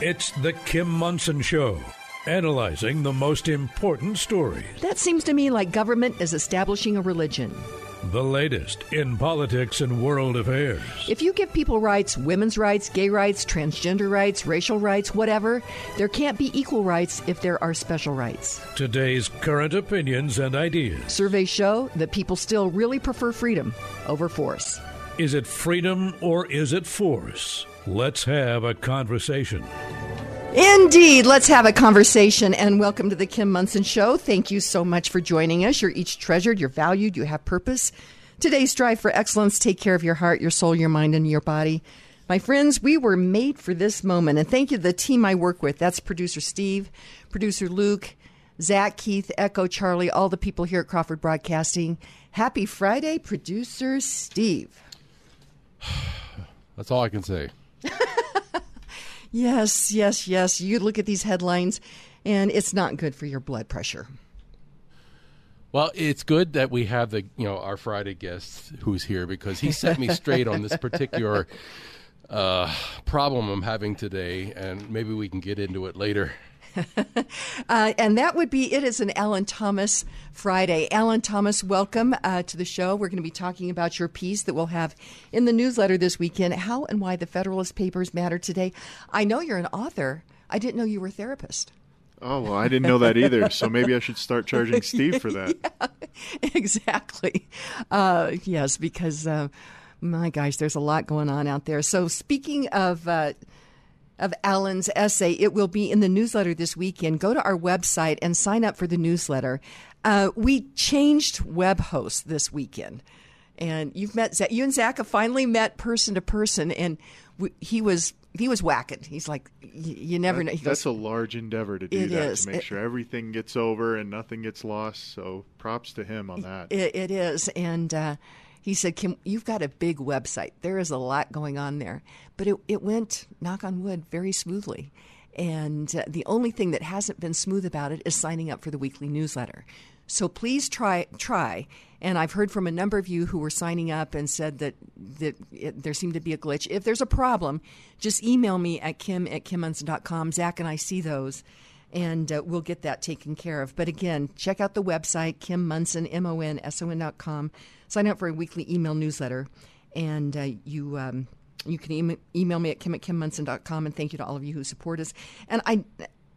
It's The Kim Monson Show, analyzing the most important stories. That seems to me like government is establishing a religion. The latest in politics and world affairs. If you give people rights, women's rights, gay rights, transgender rights, racial rights, whatever, there can't be equal rights if there are special rights. Today's current opinions and ideas. Surveys show that people still really prefer freedom over force. Is it freedom or is it force? Let's have a conversation. Indeed. Let's have a conversation and welcome to the Kim Monson Show. Thank you so much for joining us. You're each treasured, you're valued, you have purpose. Today's strive for excellence. Take care of your heart, your soul, your mind, and your body. My friends, we were made for this moment. And thank you to the team I work with. That's producer Steve, producer Luke, Zach, Keith, Echo, Charlie, all the people here at Crawford Broadcasting. Happy Friday, producer Steve. That's all I can say. Yes, yes, yes. You look at these headlines, and it's not good for your blood pressure. Well, it's good that we have the you know our Friday guest who's here because he set me straight on this particular uh, problem I'm having today, and maybe we can get into it later. uh, and that would be it is an Allen Thomas Friday. Allen Thomas, welcome uh, to the show. We're going to be talking about your piece that we'll have in the newsletter this weekend How and Why the Federalist Papers Matter Today. I know you're an author, I didn't know you were a therapist. Oh, well, I didn't know that either. So maybe I should start charging Steve for that. yeah, exactly. Uh, yes, because, uh, my gosh, there's a lot going on out there. So, speaking of uh, of Allen's essay. It will be in the newsletter this weekend. Go to our website and sign up for the newsletter. Uh, we changed web hosts this weekend, and you've met Zach. You and Zach have finally met person to person, and we, he was he was whacking. He's like, you never that, know. That's a large endeavor to do that is. to make it, sure everything gets over and nothing gets lost. So props to him on that. it, it is, and. Uh, he said, Kim, you've got a big website. There is a lot going on there. But it, it went, knock on wood, very smoothly. And uh, the only thing that hasn't been smooth about it is signing up for the weekly newsletter. So please try try. And I've heard from a number of you who were signing up and said that that it, there seemed to be a glitch. If there's a problem, just email me at kim at kimmonson.com. Zach and I see those, and uh, we'll get that taken care of. But again, check out the website, Kim Monson, M O N S O N dot com sign up for a weekly email newsletter, and uh, you um, you can email, email me at kim at kimmonson.com. And thank you to all of you who support us. And I.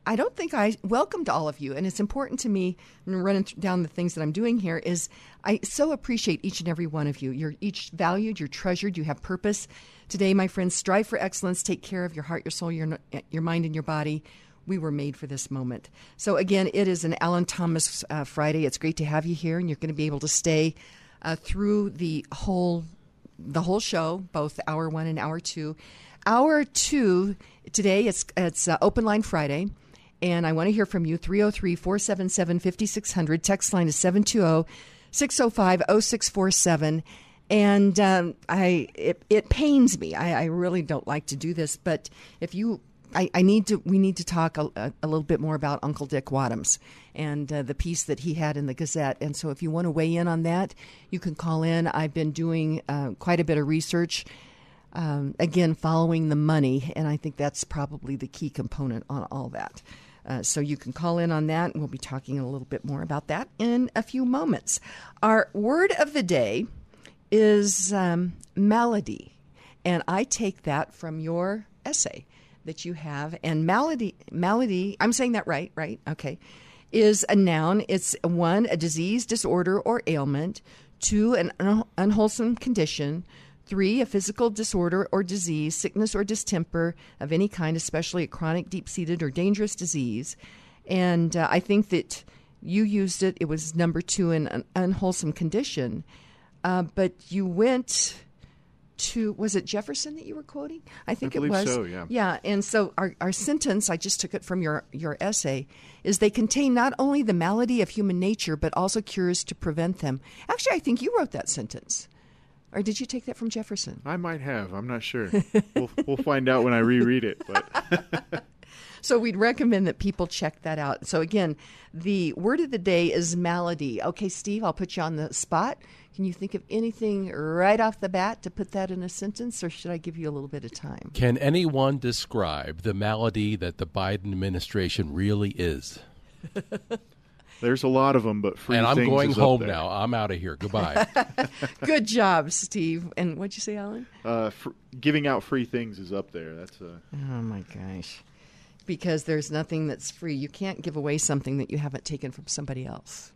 I don't think I welcome to all of you, and it's important to me. Running down the things that I'm doing here is I so appreciate each and every one of you. You're each valued, you're treasured, you have purpose. Today, my friends, strive for excellence. Take care of your heart, your soul, your your mind, and your body. We were made for this moment. So again, it is an Allen Thomas uh, Friday. It's great to have you here, and you're going to be able to stay uh, through the whole the whole show, both hour one and hour two. Hour two today it's it's uh, open line Friday, and I want to hear from you 303-477-5600. Text line is 720-605-0647. And um, I it, it pains me. I, I really don't like to do this, but if you I, I, need to. We need to talk a, a, little bit more about Uncle Dick Wadhams and uh, the piece that he had in the Gazette. And so, if you want to weigh in on that, you can call in. I've been doing uh, quite a bit of research. Um, again, following the money, and I think that's probably the key component on all that. Uh, so you can call in on that, and we'll be talking a little bit more about that in a few moments. Our word of the day is um, malady, and I take that from your essay that you have. And malady, malady, I'm saying that right, right? Okay. Is a noun. It's one, a disease, disorder, or ailment. Two, an un- unwholesome condition. Three, a physical disorder or disease, sickness or distemper of any kind, especially a chronic, deep seated, or dangerous disease. And uh, I think that you used it, it was number two, an unwholesome condition. Uh, but you went to was it Jefferson that you were quoting? I think I it was. So, yeah. Yeah, and so our, our sentence, I just took it from your your essay, is they contain not only the malady of human nature but also cures to prevent them. Actually, I think you wrote that sentence. Or did you take that from Jefferson? I might have. I'm not sure. we'll, we'll find out when I reread it. But so we'd recommend that people check that out. So again, the word of the day is malady. Okay, Steve, I'll put you on the spot. Can you think of anything right off the bat to put that in a sentence, or should I give you a little bit of time? Can anyone describe the malady that the Biden administration really is? There's a lot of them, but free and I'm going is home there. now. I'm out of here. Goodbye. Good job, Steve. And what'd you say, Allen? Uh, fr- giving out free things is up there. That's a Oh my gosh. Because there's nothing that's free. You can't give away something that you haven't taken from somebody else.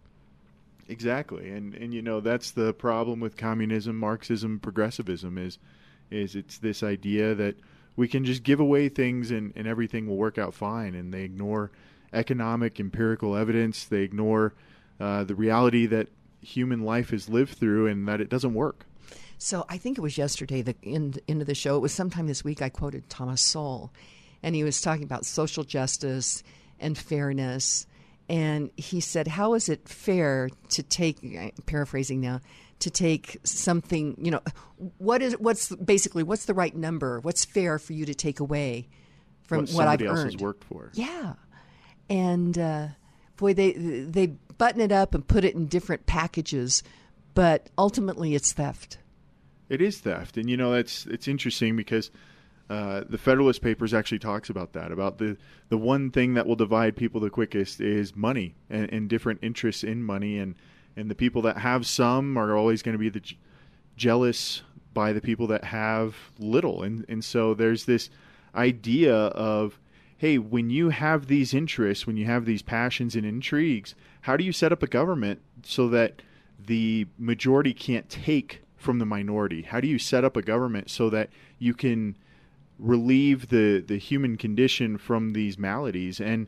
Exactly, and and you know that's the problem with communism, Marxism, progressivism is is it's this idea that we can just give away things and, and everything will work out fine, and they ignore economic empirical evidence. They ignore uh, the reality that human life is lived through and that it doesn't work. So I think it was yesterday, the end, end of the show. It was sometime this week. I quoted Thomas Sowell, and he was talking about social justice and fairness. And he said, "How is it fair to take?" Paraphrasing now, to take something. You know, what is what's basically what's the right number? What's fair for you to take away from what, what I've somebody else earned? has worked for. Yeah, and uh, boy, they they button it up and put it in different packages, but ultimately it's theft. It is theft, and you know that's it's interesting because uh, the Federalist Papers actually talks about that. About the the one thing that will divide people the quickest is money and, and different interests in money, and and the people that have some are always going to be the j- jealous by the people that have little, and and so there's this idea of hey, when you have these interests, when you have these passions and intrigues, how do you set up a government so that the majority can't take from the minority? How do you set up a government so that you can relieve the, the human condition from these maladies? And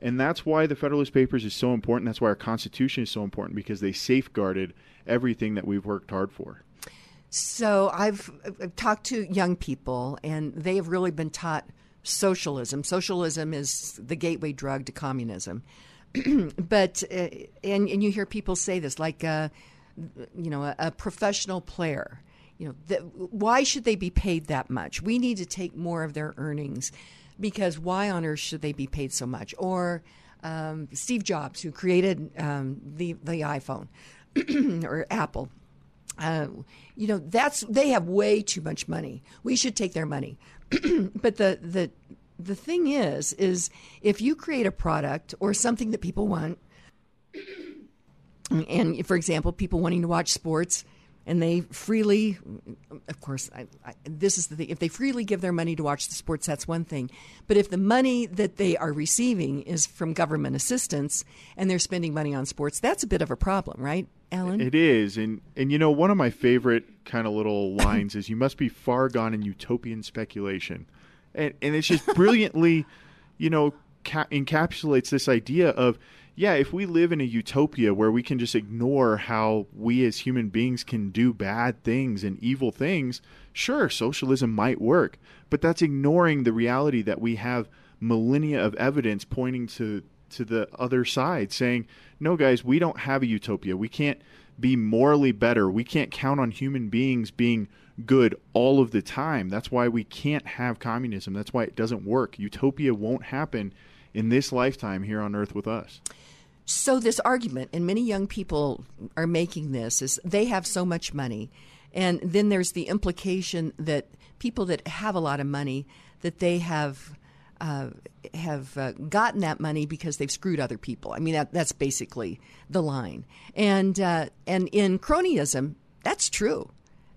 and that's why the Federalist Papers is so important. That's why our Constitution is so important because they safeguarded everything that we've worked hard for. So I've, I've talked to young people, and they have really been taught socialism. Socialism is the gateway drug to communism. but uh, and and you hear people say this, like uh, you know, a, a professional player. You know, th- why should they be paid that much? We need to take more of their earnings because why on earth should they be paid so much? Or um, Steve Jobs, who created um, the the iPhone or Apple. Uh, you know, that's they have way too much money. We should take their money. but the the the thing is, is if you create a product or something that people want, and for example, people wanting to watch sports, and they freely, of course, I, I, this is the thing. If they freely give their money to watch the sports, that's one thing. But if the money that they are receiving is from government assistance and they're spending money on sports, that's a bit of a problem, right, Allen? It is, and and you know one of my favorite kind of little lines is "You must be far gone in utopian speculation," and and it's just brilliantly, you know, ca- encapsulates this idea of yeah, if we live in a utopia where we can just ignore how we as human beings can do bad things and evil things, sure, socialism might work, but that's ignoring the reality that we have millennia of evidence pointing to to the other side saying, "No guys, we don't have a utopia. We can't be morally better. We can't count on human beings being good all of the time. That's why we can't have communism. That's why it doesn't work. Utopia won't happen in this lifetime here on earth with us." So this argument, and many young people are making this, is they have so much money, and then there's the implication that people that have a lot of money that they have uh, have uh, gotten that money because they've screwed other people. I mean that that's basically the line, and uh, and in cronyism, that's true.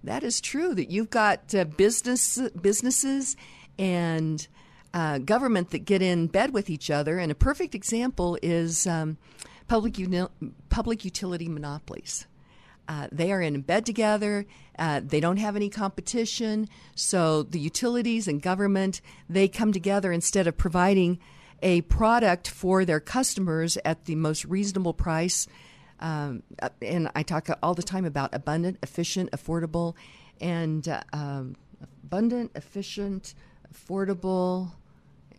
That is true. That you've got uh, business businesses and uh, government that get in bed with each other. And a perfect example is um, public uni- public utility monopolies. Uh, they are in bed together. Uh, they don't have any competition. So the utilities and government they come together instead of providing a product for their customers at the most reasonable price. Um, and I talk all the time about abundant, efficient, affordable, and uh, um, abundant, efficient, affordable,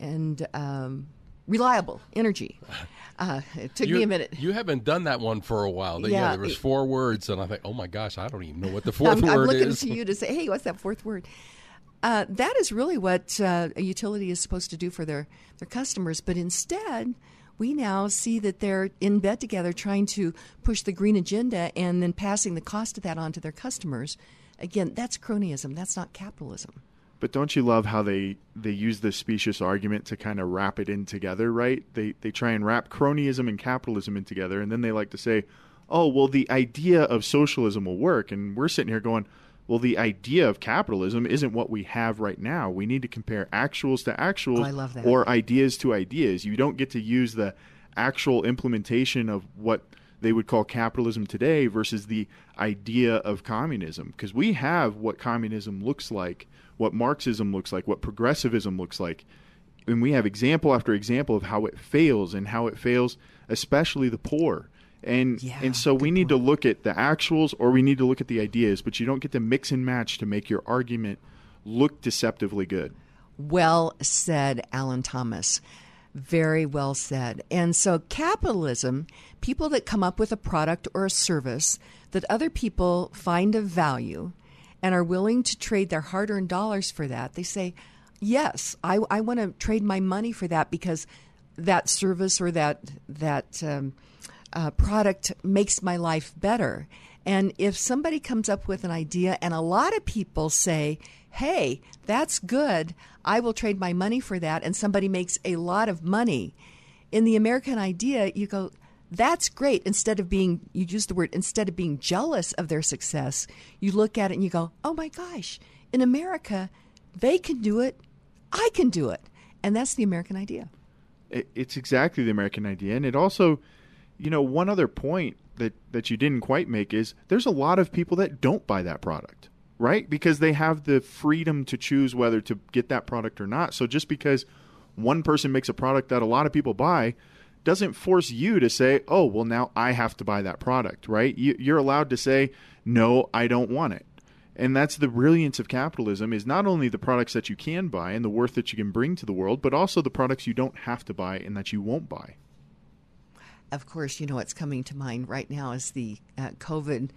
and um, reliable energy. Uh, it took you, me a minute. You haven't done that one for a while. Yeah, Yeah, there was four words, and I think, oh my gosh, I don't even know what the 4th I'm, word I'm looking is. to you to say, hey, what's that fourth word? Uh, that is really what uh, a utility is supposed to do for their, their customers. But instead, we now see that they're in bed together trying to push the green agenda and then passing the cost of that on to their customers. Again, that's cronyism. That's not capitalism. But don't you love how they, they use the specious argument to kind of wrap it in together, right? They they try and wrap cronyism and capitalism in together, and then they like to say, "Oh, well, the idea of socialism will work," and we're sitting here going, "Well, the idea of capitalism isn't what we have right now. We need to compare actuals to actuals, Oh, I love that. or ideas to ideas. You don't get to use the actual implementation of what." They would call capitalism today versus the idea of communism because we have what communism looks like what Marxism looks like, what progressivism looks like. And we have example after example of how it fails and how it fails, especially the poor. And Yeah, and so we need to look at the actuals or we need to look at the ideas, but you don't get to mix and match to make your argument look deceptively good. Well said, Allen Thomas. Very well said. And so, capitalism, people that come up with a product or a service that other people find of value and are willing to trade their hard earned dollars for that, they say, Yes, I, I want to trade my money for that because that service or that, that um, uh, product makes my life better. And if somebody comes up with an idea and a lot of people say, hey, that's good, I will trade my money for that, and somebody makes a lot of money, in the American idea, you go, that's great. Instead of being, you use the word, instead of being jealous of their success, you look at it and you go, oh my gosh, in America, they can do it, I can do it. And that's the American idea. It's exactly the American idea. And it also, you know, one other point that, that you didn't quite make is there's a lot of people that don't buy that product, right? Because they have the freedom to choose whether to get that product or not. So just because one person makes a product that a lot of people buy doesn't force you to say, oh, well, now I have to buy that product, right? You, you're allowed to say, no, I don't want it. And that's the brilliance of capitalism is not only the products that you can buy and the worth that you can bring to the world, but also the products you don't have to buy and that you won't buy. Of course, you know what's coming to mind right now is the uh, COVID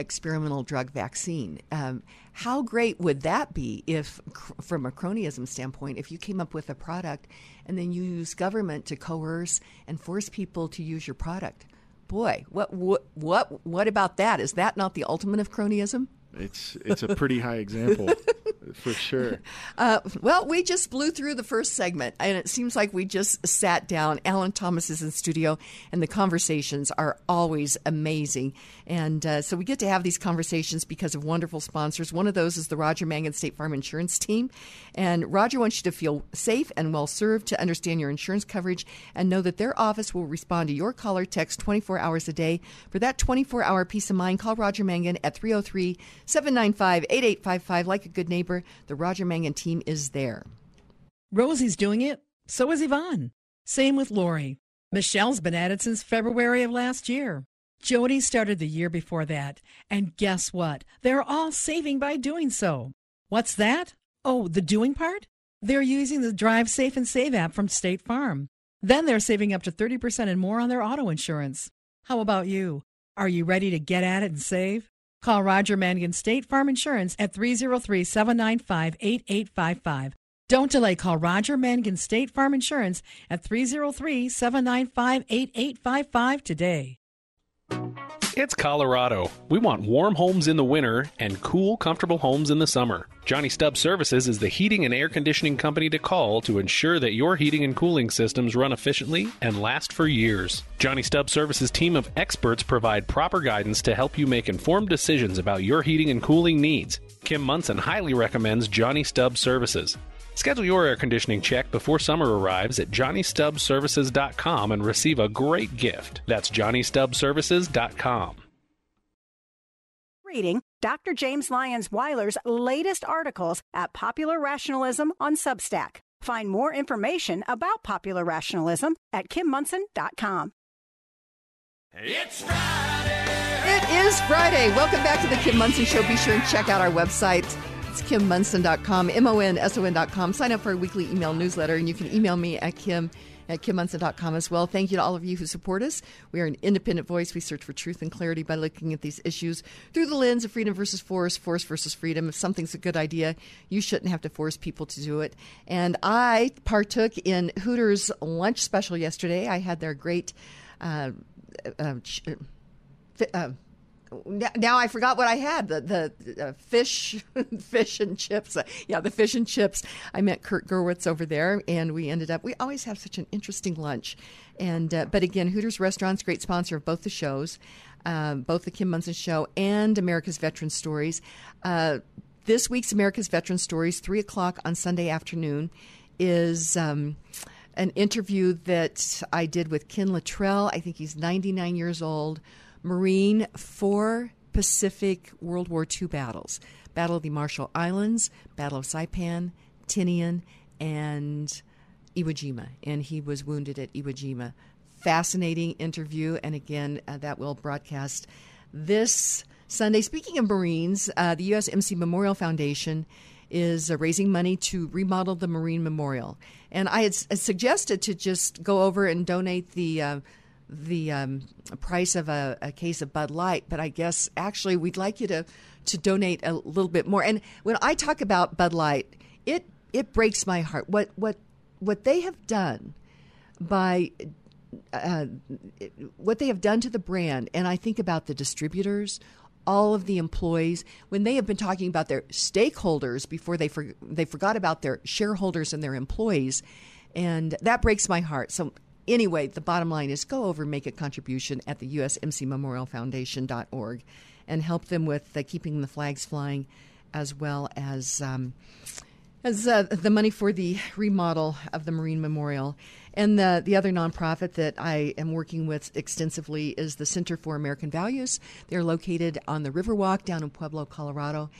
experimental drug vaccine. Um, how great would that be if, from a cronyism standpoint, if you came up with a product and then you use government to coerce and force people to use your product? Boy, what what what what about that? Is that not the ultimate of cronyism? It's it's a pretty high example for sure. Uh, well, we just blew through the first segment, and it seems like we just sat down. Allen Thomas is in studio, and the conversations are always amazing. And uh, so we get to have these conversations because of wonderful sponsors. One of those is the Roger Mangan State Farm Insurance Team. And Roger wants you to feel safe and well served to understand your insurance coverage and know that their office will respond to your call or text 24 hours a day. For that 24 hour peace of mind, call Roger Mangan at 303 795 8855. Like a good neighbor, the Roger Mangan team is there. Rosie's doing it. So is Yvonne. Same with Lori. Michelle's been at it since February of last year. Jody started the year before that. And guess what? They're all saving by doing so. What's that? Oh, the doing part? They're using the Drive Safe and Save app from State Farm. Then they're saving up to 30% and more on their auto insurance. How about you? Are you ready to get at it and save? Call Roger Mangan State Farm Insurance at 303 795 8855. Don't delay. Call Roger Mangan State Farm Insurance at 303 795 8855 today. It's Colorado. We want warm homes in the winter and cool, comfortable homes in the summer. Johnny Stubbs Services is the heating and air conditioning company to call to ensure that your heating and cooling systems run efficiently and last for years. Johnny Stubbs Services team of experts provide proper guidance to help you make informed decisions about your heating and cooling needs. Kim Monson highly recommends Johnny Stubbs Services. Schedule your air conditioning check before summer arrives at JohnnyStubbsServices.com and receive a great gift. That's JohnnyStubbsServices.com. Reading Dr. James Lyons Weiler's latest articles at Popular Rationalism on Substack. Find more information about popular rationalism at kimmonson.com. It's Friday! It is Friday. Welcome back to the Kim Monson Show. Be sure and check out our website. It's kimmonson.com, M O N S O N.com. Sign up for our weekly email newsletter, and you can email me at kim at kimmonson.com as well. Thank you to all of you who support us. We are an independent voice. We search for truth and clarity by looking at these issues through the lens of freedom versus force, force versus freedom. If something's a good idea, you shouldn't have to force people to do it. And I partook in Hooters lunch special yesterday. I had their great. Uh, uh, uh, now I forgot what I had the the uh, fish fish and chips. Uh, yeah the fish and chips. I met Kurt Gerwitz over there and we ended up we always have such an interesting lunch. And uh, but again Hooters restaurants great sponsor of both the shows um, both the Kim Monson show and America's Veteran Stories. Uh, this week's America's Veteran Stories three o'clock on Sunday afternoon is um, an interview that I did with Ken Luttrell. I think he's 99 years old Marine four Pacific World War II battles Battle of the Marshall Islands, Battle of Saipan, Tinian, and Iwo Jima. And he was wounded at Iwo Jima. Fascinating interview. And again, uh, that will broadcast this Sunday. Speaking of Marines, uh, the USMC Memorial Foundation is uh, raising money to remodel the Marine Memorial. And I had s- suggested to just go over and donate the uh, the um, price of a, a, case of Bud Light, but I guess actually we'd like you to to donate a little bit more. And when I talk about Bud Light, it it breaks my heart what what what they have done by uh, what they have done to the brand, and I think about the distributors, all of the employees when they have been talking about their stakeholders before they for, they forgot about their shareholders and their employees, and that breaks my heart. So anyway, the bottom line is go over and make a contribution at the USMC Memorial Foundation.org and help them with uh, keeping the flags flying as well as. Um, as uh, the money for the remodel of the Marine Memorial. And the, the other nonprofit that I am working with extensively is the Center for American Values. They're located on the Riverwalk down in Pueblo, Colorado.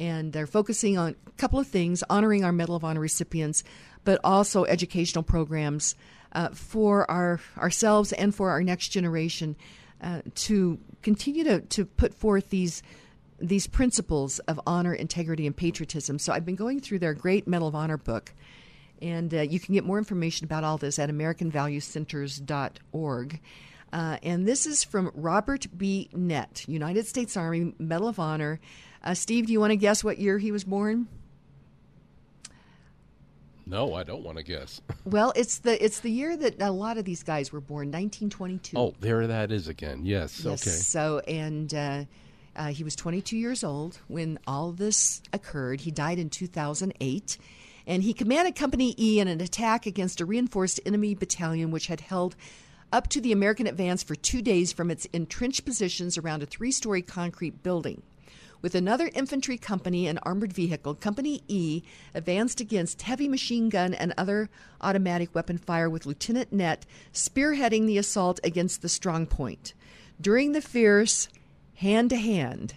And they're focusing on a couple of things honoring our Medal of Honor recipients, but also educational programs uh, for our ourselves and for our next generation uh, to continue to, to put forth these these principles of honor, integrity, and patriotism. So I've been going through their great Medal of Honor book, and uh, you can get more information about all this at AmericanValueCenters.org. Uh, and this is from Robert B. Nett, United States Army Medal of Honor. Uh, Steve, do you want to guess what year he was born? No, I don't want to guess. well, it's the it's the year that a lot of these guys were born, 1922. Oh, there that is again. Yes. yes okay. So and. Uh, uh, he was 22 years old when all this occurred. He died in 2008. And he commanded Company E in an attack against a reinforced enemy battalion which had held up to the American advance for two days from its entrenched positions around a three story concrete building. With another infantry company and armored vehicle, Company E advanced against heavy machine gun and other automatic weapon fire with Lieutenant Nett spearheading the assault against the strong point. During the fierce hand to hand,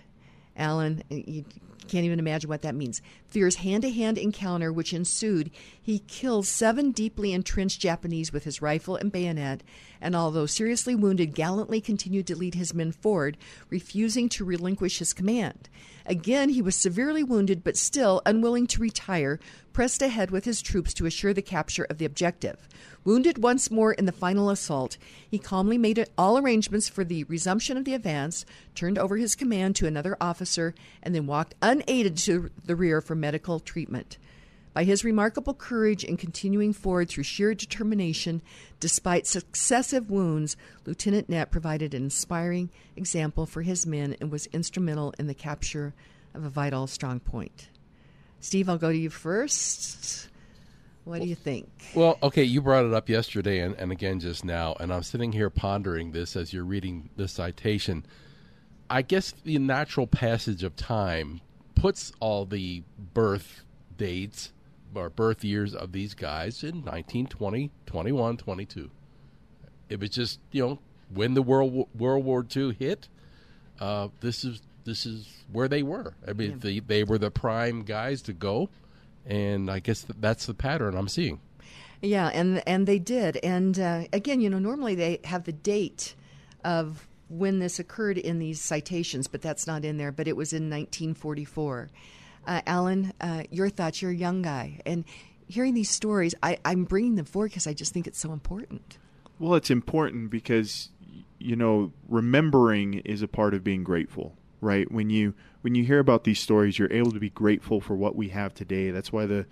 Allen, you can't even imagine what that means. Fierce hand to hand encounter which ensued, he killed seven deeply entrenched Japanese with his rifle and bayonet, and although seriously wounded, gallantly continued to lead his men forward, refusing to relinquish his command. Again, he was severely wounded, but still unwilling to retire, pressed ahead with his troops to assure the capture of the objective. Wounded once more in the final assault, he calmly made all arrangements for the resumption of the advance, turned over his command to another officer, and then walked unaided to the rear for medical treatment. By his remarkable courage in continuing forward through sheer determination, despite successive wounds, Lieutenant Nett provided an inspiring example for his men and was instrumental in the capture of a vital strong point. Steve, I'll go to you first. What do you think? Well, okay, you brought it up yesterday and, and again just now, and I'm sitting here pondering this as you're reading the citation. I guess the natural passage of time puts all the birth dates or birth years of these guys in 1920, 21, 22. It was just, you know, when the World World War II hit, uh, this is this is where they were. I mean, yeah. they they were the prime guys to go and I guess that's the pattern I'm seeing. Yeah, and and they did, and uh, again, you know, normally they have the date of when this occurred in these citations, but that's not in there. But it was in 1944. Uh, Allen, uh, your thoughts? You're a young guy, and hearing these stories, I, I'm bringing them forward because I just think it's so important. Well, it's important because you know remembering is a part of being grateful, right? When you when you hear about these stories, you're able to be grateful for what we have today. That's why the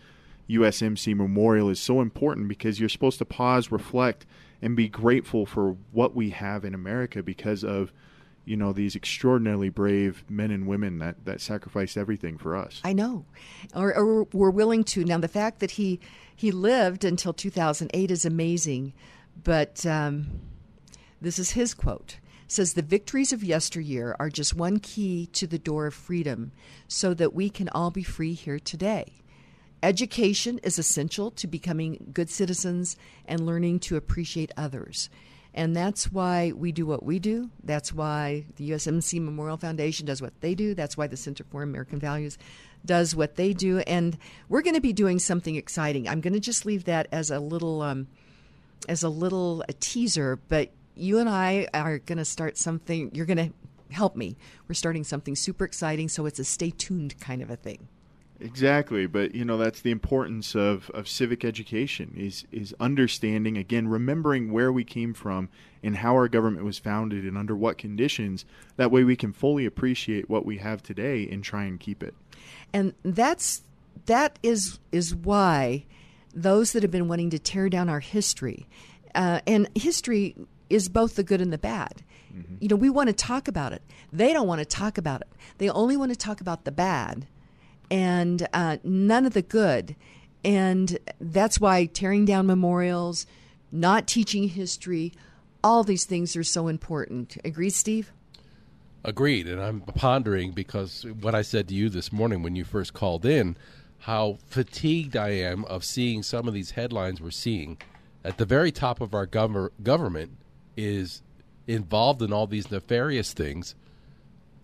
USMC Memorial is so important because you're supposed to pause, reflect, and be grateful for what we have in America because of you know these extraordinarily brave men and women that that sacrificed everything for us. I know, or, or were willing to. Now the fact that he he lived until 2008 is amazing, but um, this is his quote. Says the victories of yesteryear are just one key to the door of freedom, so that we can all be free here today. Education is essential to becoming good citizens and learning to appreciate others. And that's why we do what we do. That's why the USMC Memorial Foundation does what they do. That's why the Center for American Values does what they do. And we're going to be doing something exciting. I'm going to just leave that as a little, um, as a little a teaser. But you and I are going to start something. You're going to help me. We're starting something super exciting. So it's a stay tuned kind of a thing. Exactly, but you know that's the importance of, of civic education is is understanding again, remembering where we came from and how our government was founded and under what conditions. That way, we can fully appreciate what we have today and try and keep it. And that's that is is why those that have been wanting to tear down our history, uh, and history is both the good and the bad. Mm-hmm. You know, we want to talk about it. They don't want to talk about it. They only want to talk about the bad and uh, none of the good. And that's why tearing down memorials, not teaching history, all these things are so important. Agreed, Steve? Agreed. And I'm pondering because what I said to you this morning when you first called in, how fatigued I am of seeing some of these headlines we're seeing. At the very top of our gov- government is involved in all these nefarious things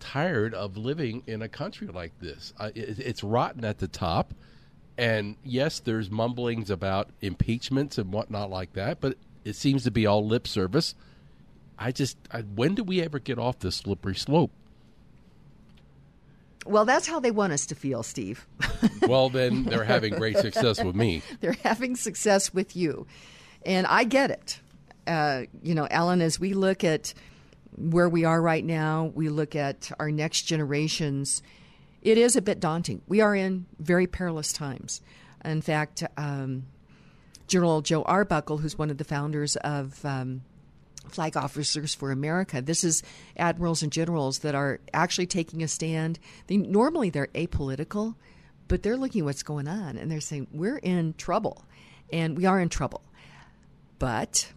tired of living in a country like this. Uh, it, it's rotten at the top. And yes, there's mumblings about impeachments and whatnot like that, but it seems to be all lip service. I just, I, when do we ever get off this slippery slope? Well, that's how they want us to feel, Steve. well, then they're having great success with me. They're having success with you. And I get it. Uh, you know, Allen, as we look at where we are right now, we look at our next generations, it is a bit daunting. We are in very perilous times. In fact, um, General Joe Arbuckle, who's one of the founders of um, Flag Officers for America, this is admirals and generals that are actually taking a stand. They, normally they're apolitical, but they're looking at what's going on and they're saying, we're in trouble. And we are in trouble. But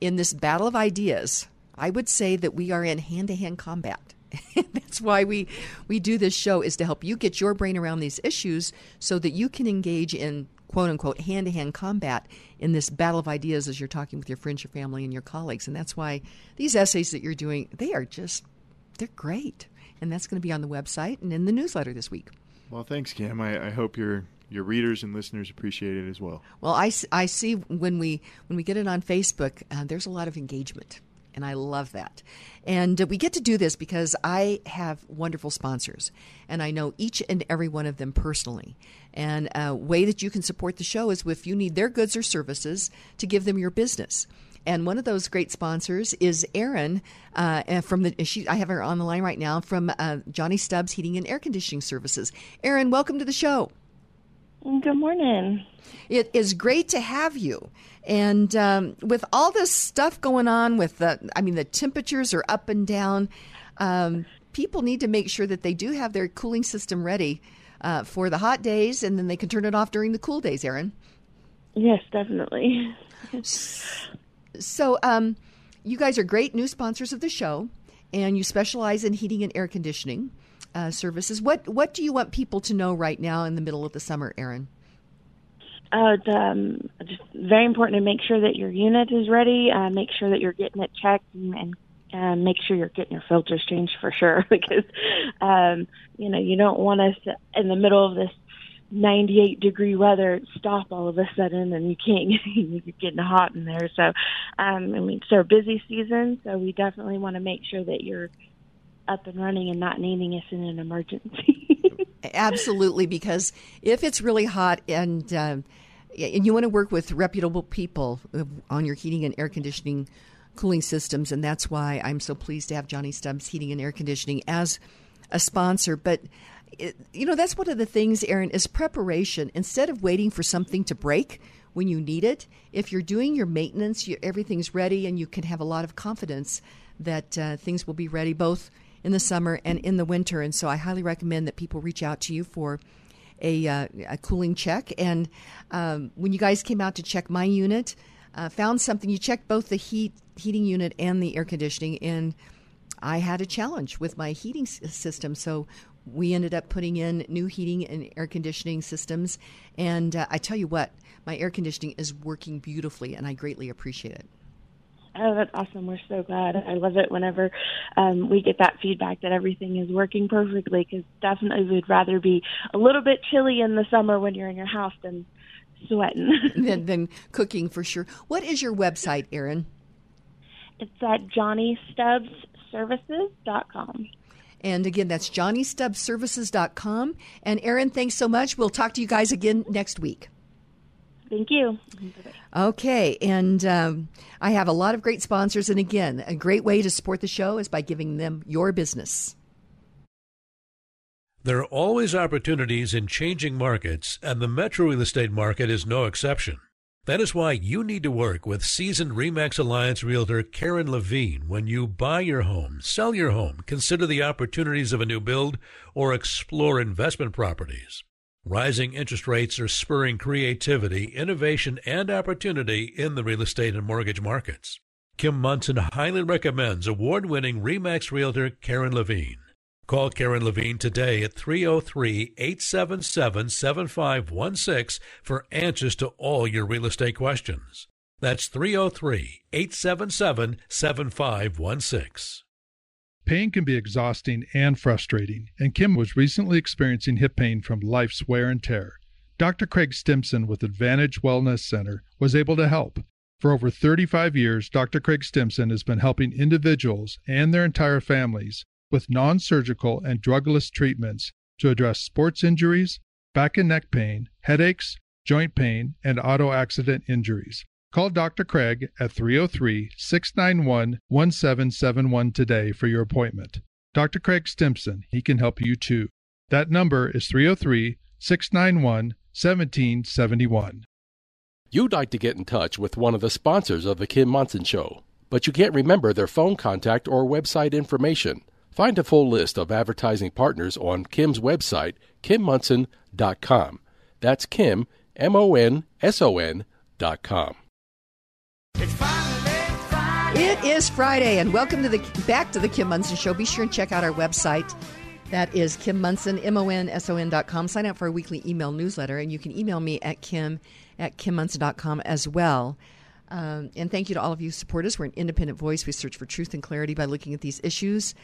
in this battle of ideas, I would say that we are in hand to hand combat. That's why we, we do this show is to help you get your brain around these issues so that you can engage in quote unquote hand to hand combat in this battle of ideas as you're talking with your friends, your family, and your colleagues. And that's why these essays that you're doing, they are just, they're great. And that's going to be on the website and in the newsletter this week. Well, thanks, Kim. I, I hope your your readers and listeners appreciate it as well. Well, I, I see when we when we get it on Facebook, uh, there's a lot of engagement and I love that. And we get to do this because I have wonderful sponsors, and I know each and every one of them personally. And a way that you can support the show is if you need their goods or services to give them your business. And one of those great sponsors is Erin uh, from the. She, I have her on the line right now from uh, Johnny Stubbs Heating and Air Conditioning Services. Erin, welcome to the show. Good morning. It is great to have you. And um, with all this stuff going on, with the, I mean, the temperatures are up and down. Um, people need to make sure that they do have their cooling system ready uh, for the hot days, and then they can turn it off during the cool days. Erin. Yes, definitely. so, um, you guys are great new sponsors of the show, and you specialize in heating and air conditioning uh, services. What What do you want people to know right now in the middle of the summer, Erin? Uh, um, just very important to make sure that your unit is ready. Uh, make sure that you're getting it checked and, and uh, make sure you're getting your filters changed for sure because um, you know you don't want us in the middle of this 98 degree weather stop all of a sudden and you can't you're getting hot in there. So um, I mean it's our busy season, so we definitely want to make sure that you're up and running and not needing us in an emergency. Absolutely, because if it's really hot and uh, and you want to work with reputable people on your heating and air conditioning cooling systems, and that's why I'm so pleased to have Johnny Stubbs Heating and Air Conditioning as a sponsor. But you know, that's one of the things, Erin, is preparation. Instead of waiting for something to break when you need it, if you're doing your maintenance, you, everything's ready, and you can have a lot of confidence that uh, things will be ready both in the summer and in the winter. And so, I highly recommend that people reach out to you for a, uh, a cooling check. And um, when you guys came out to check my unit, uh, found something. You checked both the heat heating unit and the air conditioning, and I had a challenge with my heating system. So we ended up putting in new heating and air conditioning systems. And uh, I tell you what, my air conditioning is working beautifully, and I greatly appreciate it. Oh, that's awesome. We're so glad. I love it whenever um, we get that feedback that everything is working perfectly because definitely we'd rather be a little bit chilly in the summer when you're in your house than sweating. than, than cooking for sure. What is your website, Erin? It's at johnnystubbsservices.com. And again, that's johnnystubbsservices.com. And Erin, thanks so much. We'll talk to you guys again next week. Thank you. Okay, and um, I have a lot of great sponsors. And again, a great way to support the show is by giving them your business. There are always opportunities in changing markets, and the metro real estate market is no exception. That is why you need to work with seasoned REMAX Alliance realtor Karen Levine when you buy your home, sell your home, consider the opportunities of a new build, or explore investment properties. Rising interest rates are spurring creativity, innovation, and opportunity in the real estate and mortgage markets. Kim Monson highly recommends award winning REMAX realtor Karen Levine. Call Karen Levine today at 303 877 7516 for answers to all your real estate questions. That's 303 877 7516. Pain can be exhausting and frustrating, and Kim was recently experiencing hip pain from life's wear and tear. Dr. Craig Stimson with Advantage Wellness Center was able to help. For over 35 years, Dr. Craig Stimson has been helping individuals and their entire families with non surgical and drugless treatments to address sports injuries, back and neck pain, headaches, joint pain, and auto accident injuries. Call Dr. Craig at 303 691 1771 today for your appointment. Dr. Craig Stimson, he can help you too. That number is 303 691 1771. You'd like to get in touch with one of the sponsors of The Kim Monson Show, but you can't remember their phone contact or website information. Find a full list of advertising partners on Kim's website, kimmonson.com. That's Kim, M O N S O N dot com. It is Friday, and welcome to the back to the Kim Monson Show. Be sure and check out our website. That is Kim Monson, M O N S O N dot com. Sign up for our weekly email newsletter, and you can email me at kim at kimmonson.com as well. Um, and thank you to all of you supporters. We're an independent voice. We search for truth and clarity by looking at these issues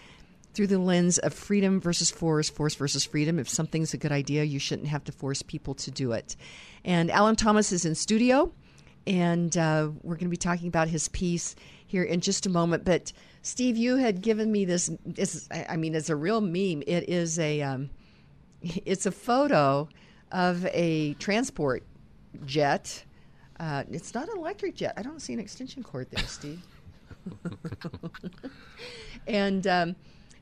through the lens of freedom versus force, force versus freedom. If something's a good idea, you shouldn't have to force people to do it. And Allen Thomas is in studio, and uh, we're going to be talking about his piece here in just a moment. But Steve, you had given me this. this I mean, it's a real meme. It is a, um, it's a photo of a transport jet. Uh, it's not an electric jet. I don't see an extension cord there, Steve. and um,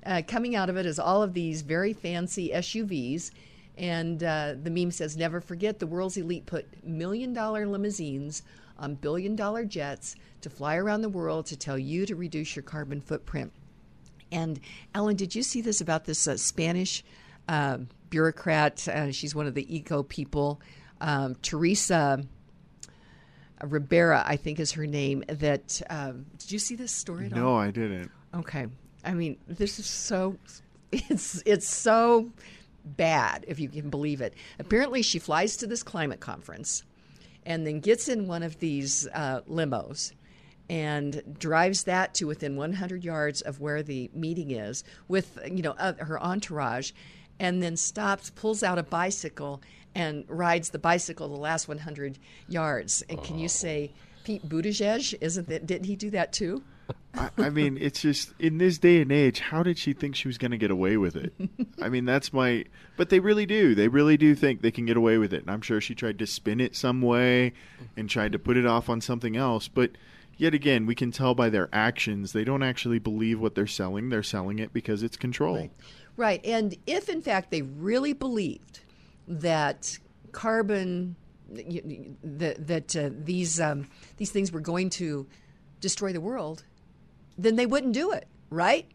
uh, coming out of it is all of these very fancy SUVs. And uh, the meme says, Never forget the world's elite put million dollar limousines on billion dollar jets to fly around the world to tell you to reduce your carbon footprint. And Ellen, did you see this about this uh, Spanish uh, bureaucrat? Uh, she's one of the eco people, um, Teresa. Ribera, I think is her name. That um, did you see this story at no, all? I didn't. Okay, I mean, this is so it's it's so bad if you can believe it. Apparently, she flies to this climate conference and then gets in one of these uh, limos and drives that to within 100 yards of where the meeting is with you know uh, her entourage and then stops pulls out a bicycle and rides the bicycle the last 100 yards. And can you say Pete Buttigieg isn't that didn't he do that too I, I mean, it's just in this day and age, how did she think she was going to get away with it? I mean, that's my. But they really do. They really do think they can get away with it. And I'm sure she tried to spin it some way and tried to put it off on something else. But yet again, we can tell by their actions they don't actually believe what they're selling. They're selling it because it's control. Right. Right. And if in fact they really believed that carbon that that uh, these um, these things were going to destroy the world, then they wouldn't do it, right?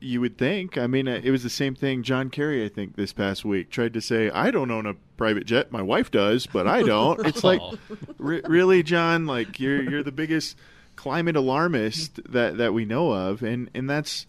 You would think. I mean, uh, it was the same thing. John Kerry, I think, this past week tried to say, "I don't own a private jet. My wife does, but I don't." It's like, re- really, John? Like you're you're the biggest climate alarmist that that we know of, and and that's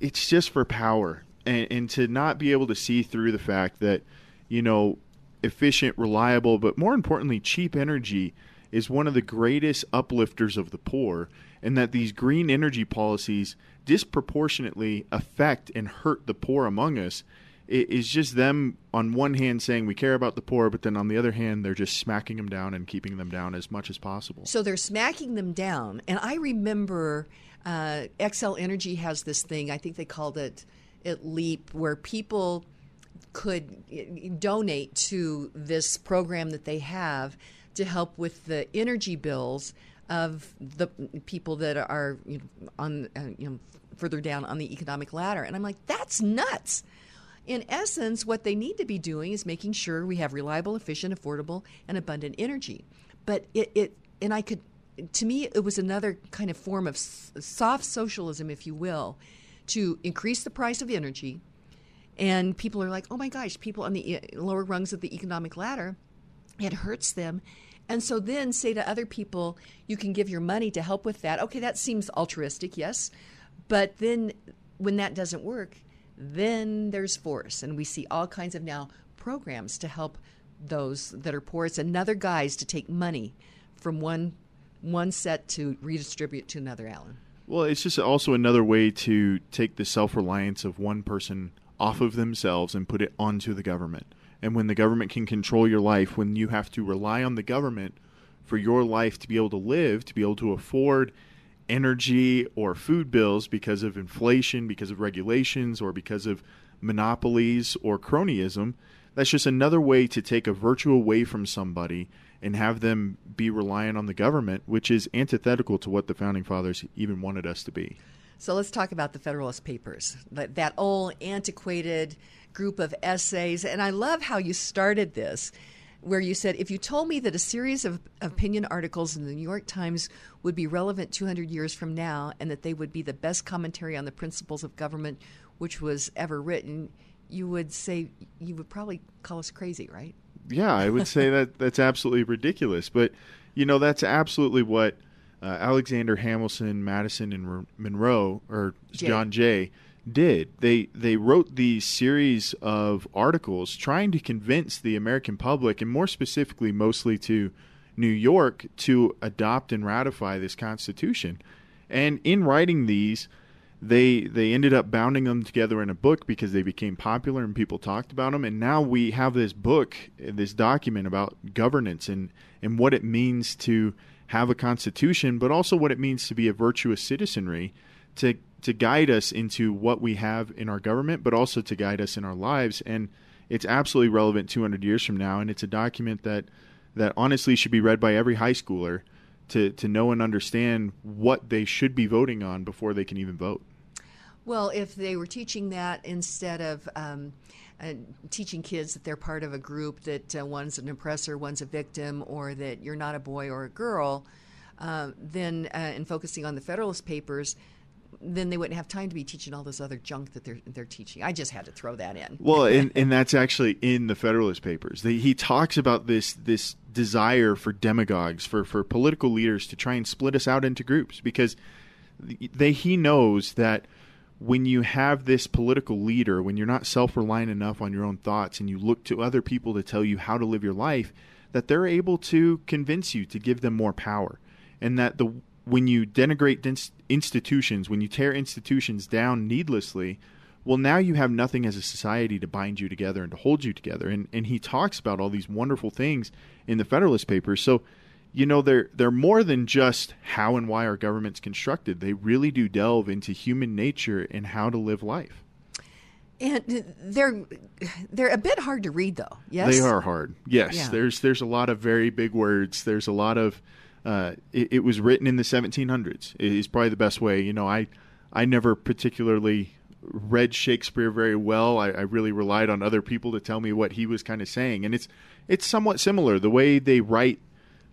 it's just for power, and, and to not be able to see through the fact that you know efficient, reliable, but more importantly, cheap energy is one of the greatest uplifters of the poor, and that these green energy policies disproportionately affect and hurt the poor among us. Is just them on one hand saying we care about the poor, but then on the other hand, they're just smacking them down and keeping them down as much as possible. So they're smacking them down. And I remember uh, Xcel Energy has this thing, I think they called it, it LEAP, where people could donate to this program that they have to help with the energy bills of the people that are you know, on uh, you know further down on the economic ladder. And i'm like that's nuts. In essence what they need to be doing is making sure we have reliable efficient affordable and abundant energy. But it, it and i could to me it was another kind of form of soft socialism if you will to increase the price of energy. And people are like, oh my gosh, people on the lower rungs of the economic ladder, it hurts them. And so then say to other people, you can give your money to help with that. Okay, that seems altruistic, yes. But then when that doesn't work, then there's force. And we see all kinds of now programs to help those that are poor. It's another guise to take money from one one set to redistribute to another, Allen. Well, it's just also another way to take the self reliance of one person off of themselves and put it onto the government. And when the government can control your life, when you have to rely on the government for your life to be able to live, to be able to afford energy or food bills because of inflation, because of regulations, or because of monopolies or cronyism, that's just another way to take a virtue away from somebody and have them be reliant on the government, which is antithetical to what the founding fathers even wanted us to be. So let's talk about the Federalist Papers, that, that old antiquated group of essays. And I love how you started this, where you said, if you told me that a series of opinion articles in the New York Times would be relevant 200 years from now and that they would be the best commentary on the principles of government which was ever written, you would say, you would probably call us crazy, right? Yeah, I would say that that's absolutely ridiculous. But, you know, that's absolutely what uh, Alexander Hamilton, Madison, and Monroe, or Jay. John Jay, did. They they wrote these series of articles trying to convince the American public, and more specifically, mostly to New York, to adopt and ratify this Constitution. And in writing these, they they ended up bounding them together in a book because they became popular and people talked about them. And now we have this book, this document about governance and and what it means to have a constitution, but also what it means to be a virtuous citizenry to to guide us into what we have in our government, but also to guide us in our lives. And it's absolutely relevant 200 years from now, and it's a document that that honestly should be read by every high schooler to to know and understand what they should be voting on before they can even vote. Well, if they were teaching that instead of um, uh, teaching kids that they're part of a group that uh, one's an oppressor, one's a victim, or that you're not a boy or a girl, uh, then uh, and focusing on the Federalist Papers, then they wouldn't have time to be teaching all this other junk that they're they're teaching. I just had to throw that in. Well, and, and that's actually in the Federalist Papers. They, he talks about this this desire for demagogues, for for political leaders to try and split us out into groups because they he knows that when you have this political leader, when you're not self reliant enough on your own thoughts and you look to other people to tell you how to live your life, that they're able to convince you to give them more power. And that the when you denigrate institutions, when you tear institutions down needlessly, well, now you have nothing as a society to bind you together and to hold you together. And, and he talks about all these wonderful things in the Federalist Papers. So you know they're they're more than just how and why our government's constructed. They really do delve into human nature and how to live life. And they're they're a bit hard to read, though. Yes, They are hard. Yes, Yeah. there's there's a lot of very big words. There's a lot of. Uh, it, it was written in the 1700s. Is probably the best way. You know, I I never particularly read Shakespeare very well. I, I really relied on other people to tell me what he was kind of saying, and it's it's somewhat similar. The way they write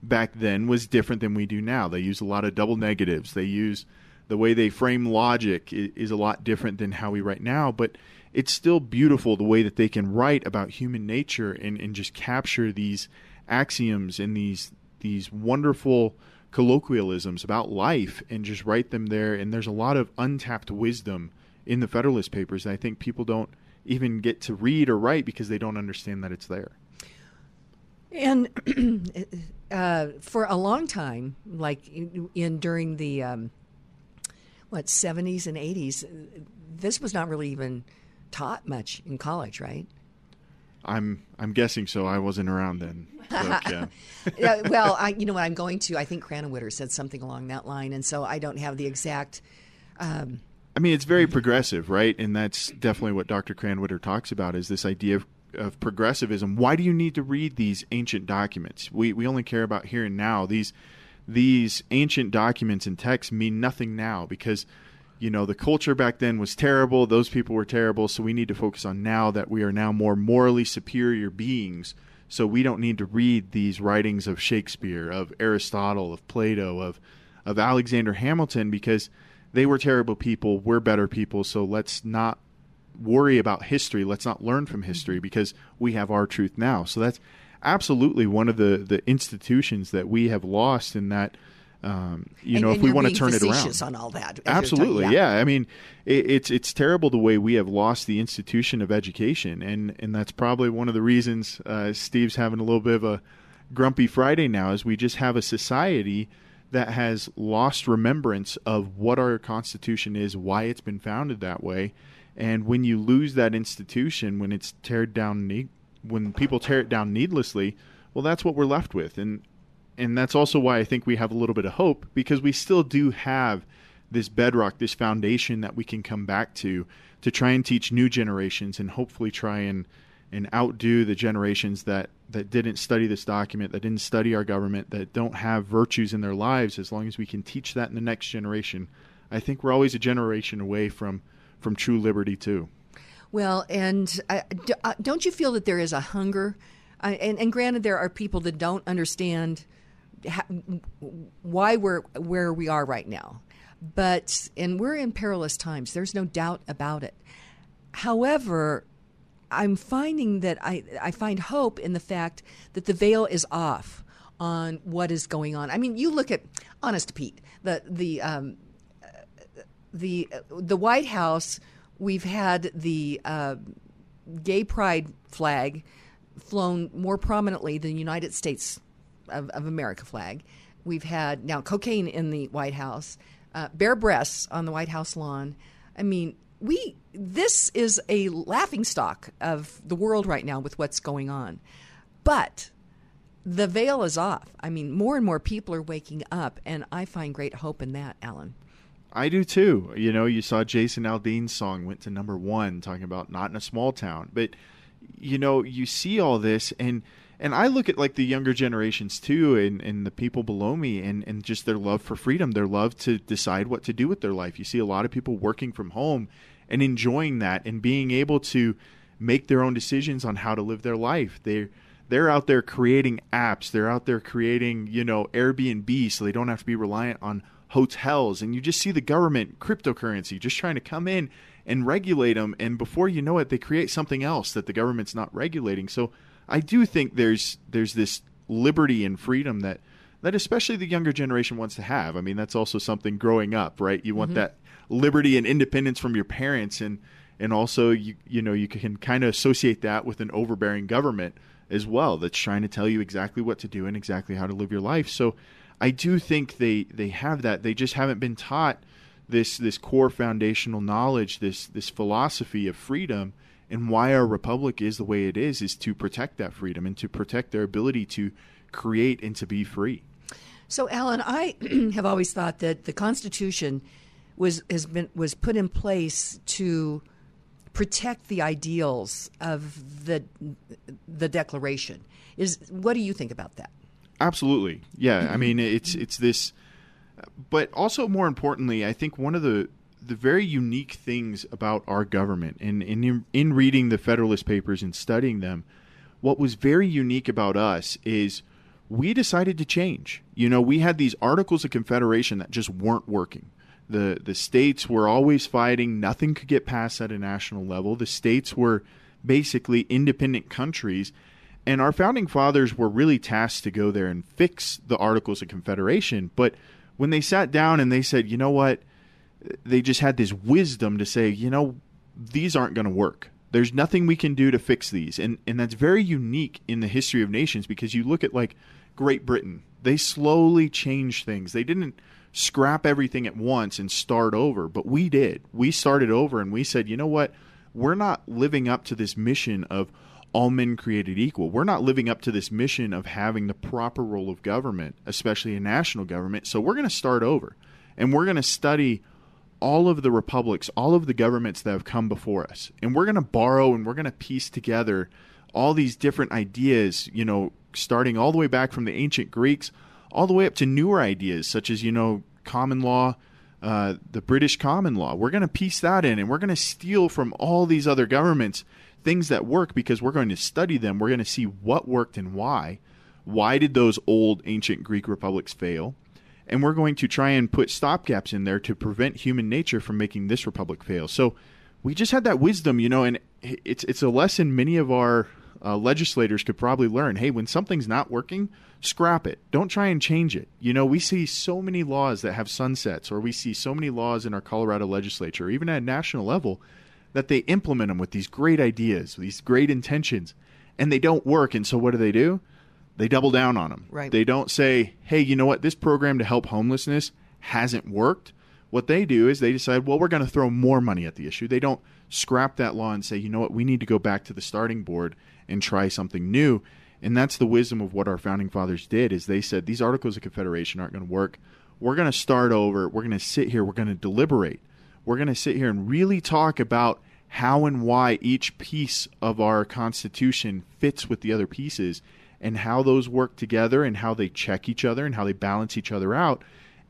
back then was different than we do now. They use a lot of double negatives. They use the way they frame logic is, is a lot different than how we write now, but it's still beautiful the way that they can write about human nature and, and just capture these axioms and these these wonderful colloquialisms about life and just write them there and there's a lot of untapped wisdom in the Federalist Papers that I think people don't even get to read or write because they don't understand that it's there. And uh, for a long time, like in, in during the um, what seventies and eighties, this was not really even taught much in college, right? I'm I'm guessing so. I wasn't around then. But, yeah. Yeah, well, I, you know what I'm going to. I think Krannawitter said something along that line, and so I don't have the exact. Um, I mean, it's very progressive, right? And that's definitely what Dr. Krannawitter talks about is this idea of, of progressivism. Why do you need to read these ancient documents? We we only care about here and now. These these ancient documents and texts mean nothing now because you know the culture back then was terrible. Those people were terrible. So we need to focus on now that we are now more morally superior beings. So we don't need to read these writings of Shakespeare, of Aristotle, of Plato, of of Alexander Hamilton because they were terrible people. We're better people. So let's not worry about history. Let's not learn from history mm-hmm. because we have our truth now. So that's absolutely one of the the institutions that we have lost in that. Um, you and- know, and if we want to turn it around, on all that. absolutely, talking- yeah. I mean, it, it's it's terrible the way we have lost the institution of education, and and that's probably one of the reasons uh, Steve's having a little bit of a grumpy Friday now. Is we just have a society that has lost remembrance of what our Constitution is, why it's been founded that way, and when you lose that institution, when it's teared down, ne- when people tear it down needlessly, well, that's what we're left with, and and that's also why I think we have a little bit of hope because we still do have this bedrock, this foundation that we can come back to to try and teach new generations and hopefully try and and outdo the generations that that didn't study this document, that didn't study our government, that don't have virtues in their lives. As long as we can teach that in the next generation, I think we're always a generation away from from true liberty too. Well, and uh, uh, don't you feel that there is a hunger? Uh, and, and granted, there are people that don't understand ha- why we're where we are right now, but and we're in perilous times. There's no doubt about it. However, I'm finding that I, I find hope in the fact that the veil is off on what is going on. I mean, you look at honest Pete, the the um, the the White House. We've had the uh, gay pride flag flown more prominently than United States of, of America flag. We've had now cocaine in the White House, uh, bare breasts on the White House lawn. I mean, we this is a laughing stock of the world right now with what's going on. But the veil is off. I mean, more and more people are waking up, and I find great hope in that, Allen. I do too. You know, you saw Jason Aldean's song went to number one, talking about not in a small town. But you know, you see all this, and and I look at like the younger generations too, and and the people below me, and and just their love for freedom, their love to decide what to do with their life. You see a lot of people working from home and enjoying that, and being able to make their own decisions on how to live their life. They're they're out there creating apps. They're out there creating, you know, Airbnb so they don't have to be reliant on hotels. And you just see the government, cryptocurrency, just trying to come in and regulate them. And before you know it, they create something else that the government's not regulating. So I do think there's there's this liberty and freedom that that especially the younger generation wants to have. I mean, that's also something growing up, right? You want mm-hmm. that liberty and independence from your parents and and also you you know you can kind of associate that with an overbearing government as well that's trying to tell you exactly what to do and exactly how to live your life. So I do think they they have that. They just haven't been taught this this core foundational knowledge, this this philosophy of freedom and why our republic is the way it is is to protect that freedom and to protect their ability to create and to be free. So, Allen, I have always thought that the Constitution was has been was put in place to protect the ideals of the the Declaration. Is what do you think about that? Absolutely, yeah. I mean, it's it's this, but also more importantly, I think one of the the very unique things about our government, and, and in, in reading the Federalist Papers and studying them, what was very unique about us is we decided to change. You know, we had these Articles of Confederation that just weren't working. The the states were always fighting, nothing could get passed at a national level. The states were basically independent countries and our founding fathers were really tasked to go there and fix the Articles of Confederation, but when they sat down and they said, "You know what?" They just had this wisdom to say, "You know, these aren't going to work. There's nothing we can do to fix these." And and that's very unique in the history of nations because you look at like Great Britain, they slowly changed things. They didn't scrap everything at once and start over, but we did. We started over and we said, you know what? We're not living up to this mission of all men created equal. We're not living up to this mission of having the proper role of government, especially a national government. So we're going to start over and we're going to study all of the republics, all of the governments that have come before us. And we're going to borrow and we're going to piece together all these different ideas, you know, starting all the way back from the ancient Greeks all the way up to newer ideas such as, you know, common law, uh, the British common law. We're going to piece that in and we're going to steal from all these other governments things that work because we're going to study them. We're going to see what worked and why. Why did those old ancient Greek republics fail? And we're going to try and put stopgaps in there to prevent human nature from making this republic fail. So we just had that wisdom, you know, and it's it's a lesson many of our uh, legislators could probably learn. Hey, when something's not working, scrap it. Don't try and change it. You know, we see so many laws that have sunsets, or we see so many laws in our Colorado legislature, even at a national level, that they implement them with these great ideas, these great intentions, and they don't work. And so what do they do? They double down on them. Right. They don't say, hey, you know what? This program to help homelessness hasn't worked. What they do is they decide, well, we're going to throw more money at the issue. They don't scrap that law and say, you know what? We need to go back to the starting board and try something new. And that's the wisdom of what our founding fathers did is they said these articles of confederation aren't going to work. We're going to start over. We're going to sit here. We're going to deliberate. We're going to sit here and really talk about how and why each piece of our constitution fits with the other pieces and how those work together and how they check each other and how they balance each other out.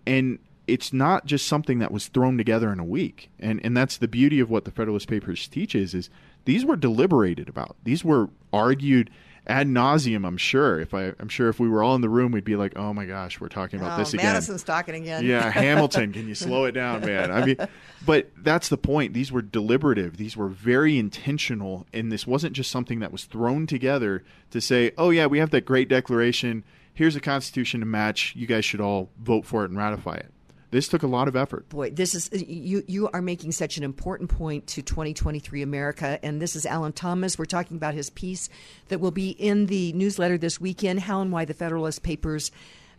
And it's not just something that was thrown together in a week. And and that's the beauty of what the Federalist Papers teaches is these were deliberated about. These were argued ad nauseum. I'm sure. If I, I'm sure if we were all in the room, we'd be like, "Oh my gosh, we're talking about oh, this again." Madison's talking again. Yeah, Hamilton. Can you slow it down, man? I mean, but that's the point. These were deliberative. These were very intentional, and this wasn't just something that was thrown together to say, "Oh yeah, we have that great declaration. Here's a constitution to match. You guys should all vote for it and ratify it." This took a lot of effort. Boy, this is you. You are making such an important point to 2023 America, and this is Allen Thomas. We're talking about his piece that will be in the newsletter this weekend. How and why the Federalist Papers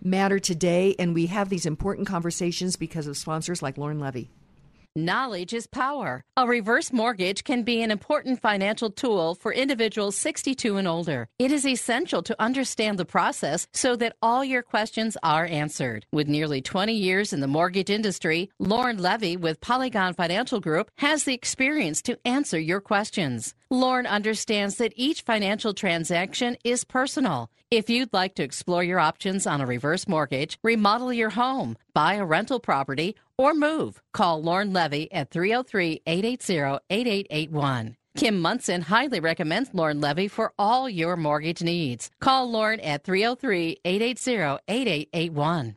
matter today, and we have these important conversations because of sponsors like Lauren Levy. Knowledge is power. A reverse mortgage can be an important financial tool for individuals 62 and older. It is essential to understand the process so that all your questions are answered. With nearly 20 years in the mortgage industry, Lauren Levy with Polygon Financial Group has the experience to answer your questions. Lauren understands that each financial transaction is personal. If you'd like to explore your options on a reverse mortgage, remodel your home, buy a rental property, or move, call Lauren Levy at 303 880 8881. Kim Monson highly recommends Lauren Levy for all your mortgage needs. Call Lauren at 303 880 8881.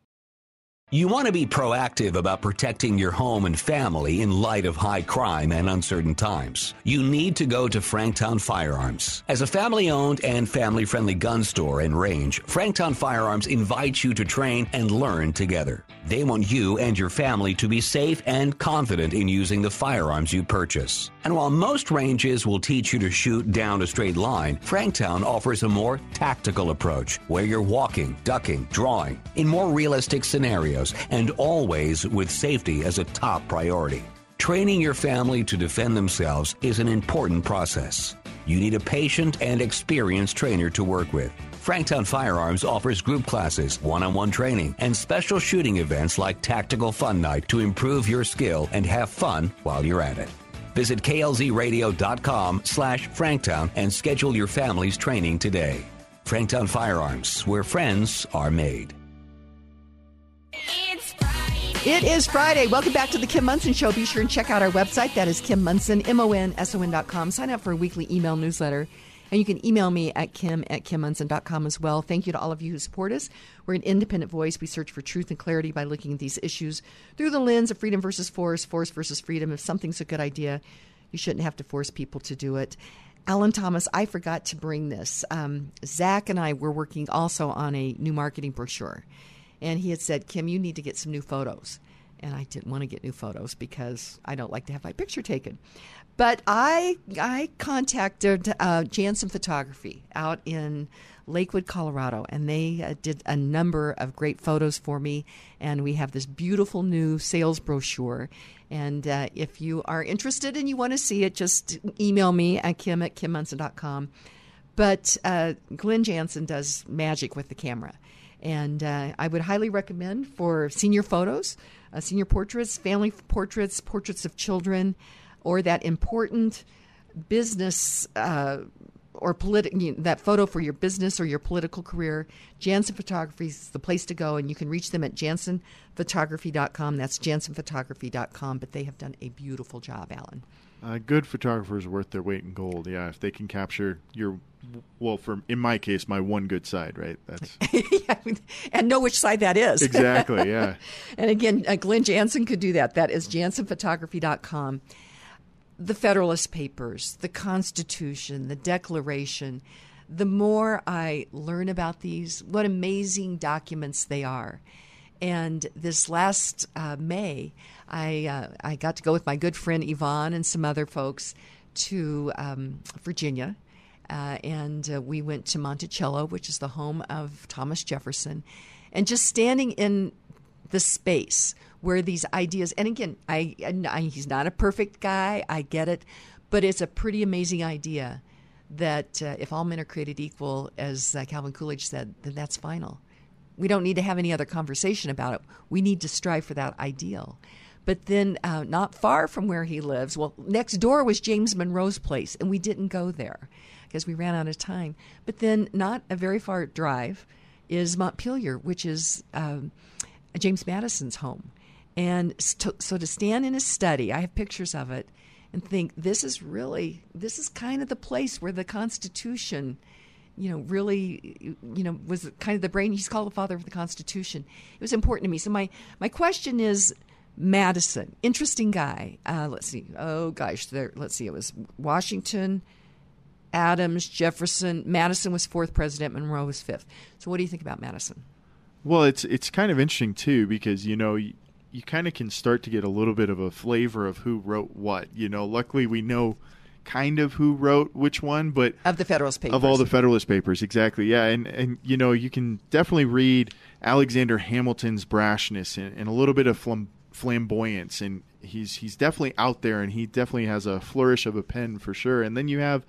You want to be proactive about protecting your home and family in light of high crime and uncertain times. You need to go to Franktown Firearms. As a family owned and family friendly gun store and range, Franktown Firearms invites you to train and learn together. They want you and your family to be safe and confident in using the firearms you purchase. And while most ranges will teach you to shoot down a straight line, Franktown offers a more tactical approach where you're walking, ducking, drawing in more realistic scenarios and always with safety as a top priority. Training your family to defend themselves is an important process. You need a patient and experienced trainer to work with. Franktown Firearms offers group classes, one on one training, and special shooting events like Tactical Fun Night to improve your skill and have fun while you're at it. Visit klzradio.com slash Franktown and schedule your family's training today. Franktown Firearms, where friends are made. It is Friday. Welcome back to the Kim Monson Show. Be sure and check out our website. That is Kim Monson, M-O-N-S-O-N dot com. Sign up for a weekly email newsletter. And you can email me at kim at kimmonson.com as well. Thank you to all of you who support us. We're an independent voice. We search for truth and clarity by looking at these issues through the lens of freedom versus force, force versus freedom. If something's a good idea, you shouldn't have to force people to do it. Allen Thomas, I forgot to bring this. Um, Zach and I were working also on a new marketing brochure. And he had said, Kim, you need to get some new photos. And I didn't want to get new photos because I don't like to have my picture taken. But I I contacted uh, Jansen Photography out in Lakewood, Colorado, and they uh, did a number of great photos for me. And we have this beautiful new sales brochure. And uh, if you are interested and you want to see it, just email me at kim at kimmonson.com. But uh, Glenn Jansen does magic with the camera. And uh, I would highly recommend for senior photos, uh, senior portraits, family portraits, portraits of children or that important business uh, or politi- that photo for your business or your political career, Jansen Photography is the place to go, and you can reach them at jansenphotography.com. That's jansenphotography.com, but they have done a beautiful job, Allen. Uh, good photographers worth their weight in gold. Yeah, if they can capture your, well, for in my case, my one good side, right? That's yeah, and know which side that is. Exactly. Yeah. and again, uh, Glenn Jansen could do that. That is jansenphotography.com the Federalist Papers, the Constitution, the Declaration, the more I learn about these, what amazing documents they are. And this last uh, May, I uh, I got to go with my good friend Yvonne and some other folks to um, Virginia, uh, and uh, we went to Monticello, which is the home of Thomas Jefferson, and just standing in the space where these ideas and again I, I, he's not a perfect guy i get it but it's a pretty amazing idea that uh, if all men are created equal as uh, calvin coolidge said then that's final. We don't need to have any other conversation about it. We need to strive for that ideal. But then uh, not far from where he lives well next door was james monroe's place and we didn't go there because we ran out of time but then not a very far drive is montpelier which is um, james madison's home and so, so to stand in his study, I have pictures of it, and think this is really this is kind of the place where the Constitution, you know, really, you know, was kind of the brain. He's called the father of the Constitution. It was important to me. So my my question is. Madison, interesting guy. Uh, let's see. Oh gosh, there. Let's see. It was Washington, Adams, Jefferson. Madison was fourth president. Monroe was fifth. So, what do you think about Madison? Well, it's it's kind of interesting too because you know you kind of can start to get a little bit of a flavor of who wrote what. You know, luckily we know kind of who wrote which one, but of the Federalist Papers. Of all the Federalist Papers, exactly. Yeah, and and you know you can definitely read Alexander Hamilton's brashness and, and a little bit of flam- flamboyance, and he's he's definitely out there, and he definitely has a flourish of a pen for sure. And then you have,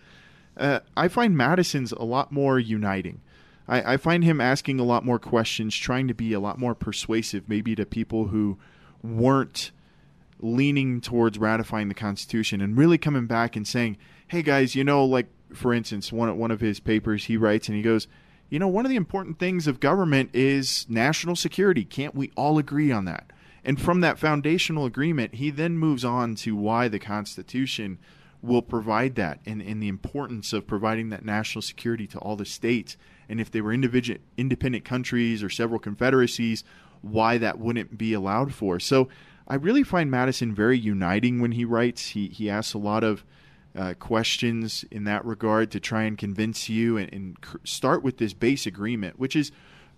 uh, I find Madison's a lot more uniting. I, I find him asking a lot more questions, trying to be a lot more persuasive, maybe to people who weren't leaning towards ratifying the Constitution and really coming back and saying, "Hey guys, you know, like for instance, one one of his papers he writes and he goes." You know, one of the important things of government is national security. Can't we all agree on that? And from that foundational agreement, he then moves on to why the Constitution will provide that and, and the importance of providing that national security to all the states. And if they were individual, independent countries or several confederacies, why that wouldn't be allowed for. So I really find Madison very uniting when he writes. He he asks a lot of uh, questions in that regard to try and convince you and, and, start with this base agreement, which is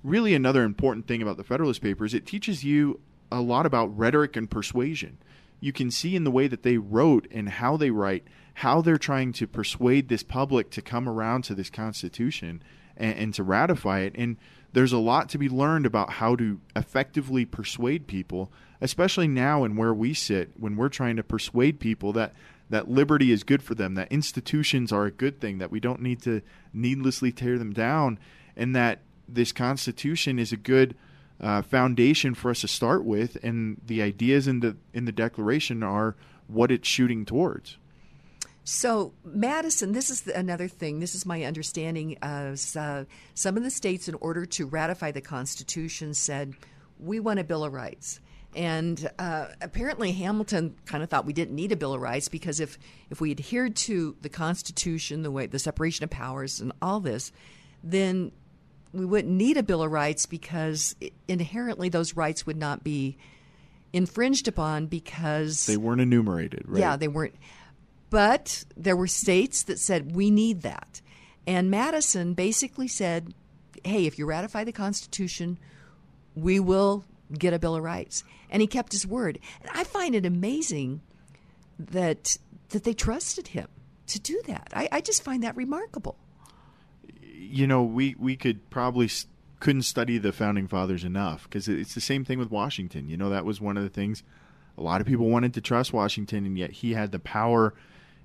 really another important thing about the Federalist Papers, it teaches you a lot about rhetoric and persuasion. You can see in the way that they wrote and how they write how they're trying to persuade this public to come around to this Constitution and, and to ratify it. And there's a lot to be learned about how to effectively persuade people, especially now and where we sit when we're trying to persuade people that that liberty is good for them, that institutions are a good thing, that we don't need to needlessly tear them down, and that this Constitution is a good uh, foundation for us to start with, and the ideas in the in the Declaration are what it's shooting towards. So, Madison, this is another thing. This is my understanding. Of, uh, some of the states, in order to ratify the Constitution, said, We want a Bill of Rights. And uh, apparently, Hamilton kind of thought we didn't need a Bill of Rights because if, if we adhered to the Constitution, the way the separation of powers, and all this, then we wouldn't need a Bill of Rights because inherently those rights would not be infringed upon because they weren't enumerated. Right? Yeah, they weren't. But there were states that said we need that, and Madison basically said, "Hey, if you ratify the Constitution, we will get a Bill of Rights." And he kept his word. And I find it amazing that that they trusted him to do that. I, I just find that remarkable you know, we we could probably couldn't study the founding fathers enough because it's the same thing with Washington. You know, that was one of the things a lot of people wanted to trust Washington, and yet he had the power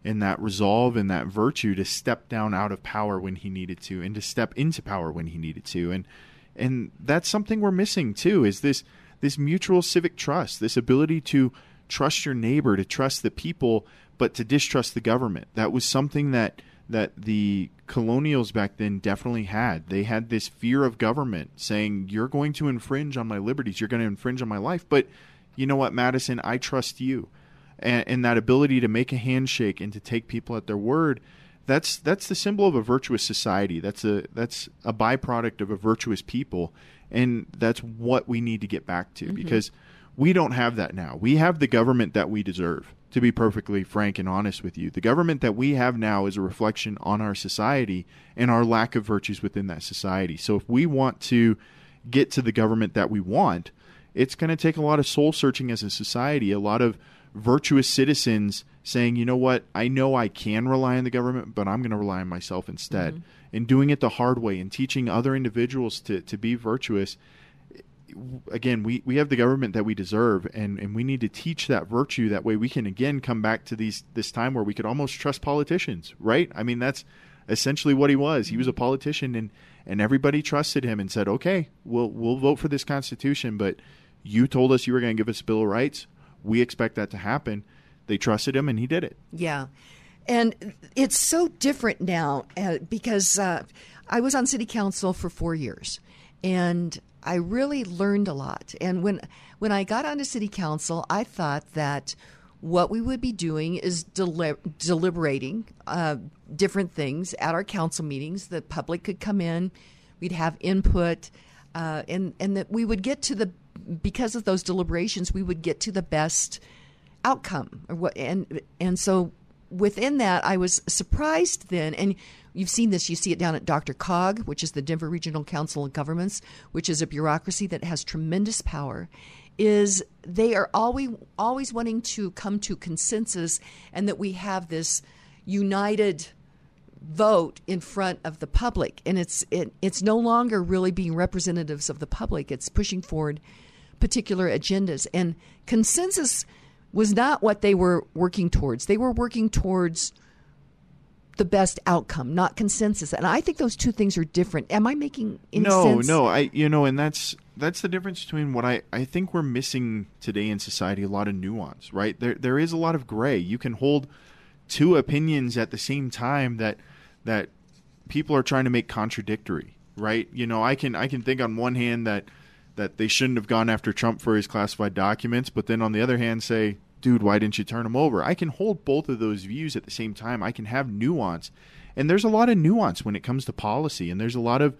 and that resolve and that virtue to step down out of power when he needed to, and to step into power when he needed to, and and that's something we're missing too. Is this this mutual civic trust, this ability to trust your neighbor, to trust the people, but to distrust the government. That was something that that the colonials back then definitely had. They had this fear of government saying, You're going to infringe on my liberties, you're going to infringe on my life. But you know what, Madison, I trust you. And, and that ability to make a handshake and to take people at their word. That's that's the symbol of a virtuous society. That's a that's a byproduct of a virtuous people, and that's what we need to get back to mm-hmm. because we don't have that now. We have the government that we deserve to be perfectly frank and honest with you. The government that we have now is a reflection on our society and our lack of virtues within that society. So if we want to get to the government that we want, it's going to take a lot of soul searching as a society, a lot of virtuous citizens saying, you know what, I know I can rely on the government, but I'm going to rely on myself instead. Mm-hmm. And doing it the hard way and teaching other individuals to, to be virtuous again, we, we have the government that we deserve, and, and we need to teach that virtue. That way, we can again come back to these this time where we could almost trust politicians, right? I mean, that's essentially what he was. He was a politician, and and everybody trusted him and said, "Okay, we'll we'll vote for this constitution, but you told us you were going to give us a bill of rights. We expect that to happen." They trusted him, and he did it. Yeah, and it's so different now uh, because uh, I was on city council for four years, and I really learned a lot. And when when I got onto city council, I thought that what we would be doing is deli- deliberating uh, different things at our council meetings. The public could come in, we'd have input, uh, and and that we would get to the because of those deliberations, we would get to the best outcome. And and so within that, I was surprised then, and You've seen this. You see it down at DRCOG, which is the Denver Regional Council of Governments, which is a bureaucracy that has tremendous power. Is they are always always wanting to come to consensus, and that we have this united vote in front of the public, and it's it, it's no longer really being representatives of the public. It's pushing forward particular agendas, and consensus was not what they were working towards. They were working towards the best outcome, not consensus. And I think those two things are different. Am I making any no, sense? No, I you know, and that's that's the difference between what I I think we're missing today in society a lot of nuance, right? There there is a lot of gray. You can hold two opinions at the same time that that people are trying to make contradictory, right? You know, I can I can think on one hand that that they shouldn't have gone after Trump for his classified documents, but then on the other hand say dude, why didn't you turn him over? I can hold both of those views at the same time. I can have nuance. And there's a lot of nuance when it comes to policy. And there's a lot of,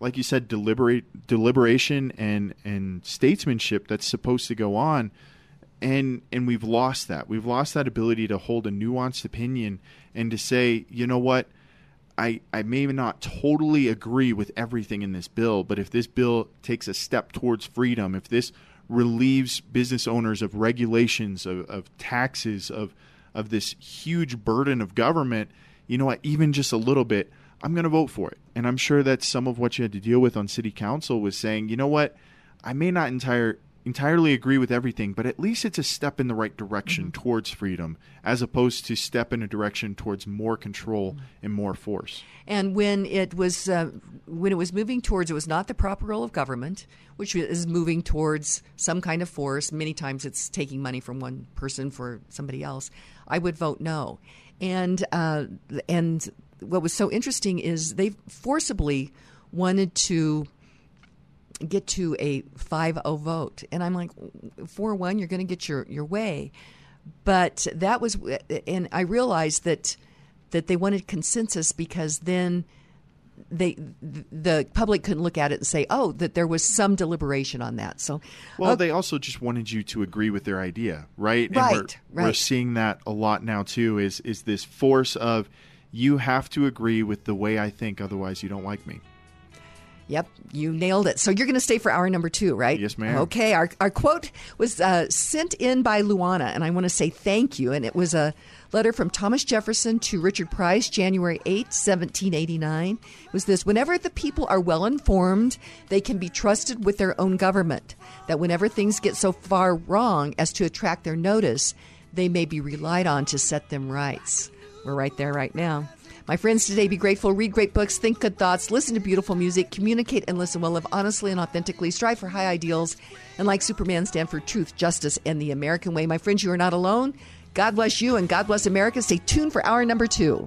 like you said, deliberate deliberation and, and statesmanship that's supposed to go on. And and we've lost that. We've lost that ability to hold a nuanced opinion and to say, you know what, I, I may not totally agree with everything in this bill, but if this bill takes a step towards freedom, if this relieves business owners of regulations, of, of taxes, of of this huge burden of government, you know what, even just a little bit, I'm going to vote for it. And I'm sure that some of what you had to deal with on city council was saying, you know what, I may not entire entirely agree with everything, but at least it's a step in the right direction mm-hmm. towards freedom, as opposed to step in a direction towards more control mm-hmm. and more force. And when it was uh, when it was moving towards, it was not the proper role of government, which is moving towards some kind of force. Many times, it's taking money from one person for somebody else. I would vote no. And uh, and what was so interesting is they forcibly wanted to get to a 5-0 vote. And i'm like 4-1 you're going to get your, your way. But that was and i realized that that they wanted consensus because then they the public couldn't look at it and say oh that there was some deliberation on that. So well they also just wanted you to agree with their idea right? Right, we're, right we're seeing that a lot now too is is this force of you have to agree with the way i think otherwise you don't like me Yep, you nailed it. So you're going to stay for hour number two, right? Yes, ma'am. Okay, our, our quote was uh, sent in by Luana, and I want to say thank you. And it was a letter from Thomas Jefferson to Richard Price, January 8, 1789. It was this Whenever the people are well informed, they can be trusted with their own government. That whenever things get so far wrong as to attract their notice, they may be relied on to set them rights. We're right there right now. My friends, today be grateful, read great books, think good thoughts, listen to beautiful music, communicate and listen well, live honestly and authentically, strive for high ideals, and like Superman, stand for truth, justice, and the American way. My friends, you are not alone. God bless you and God bless America. Stay tuned for hour number two.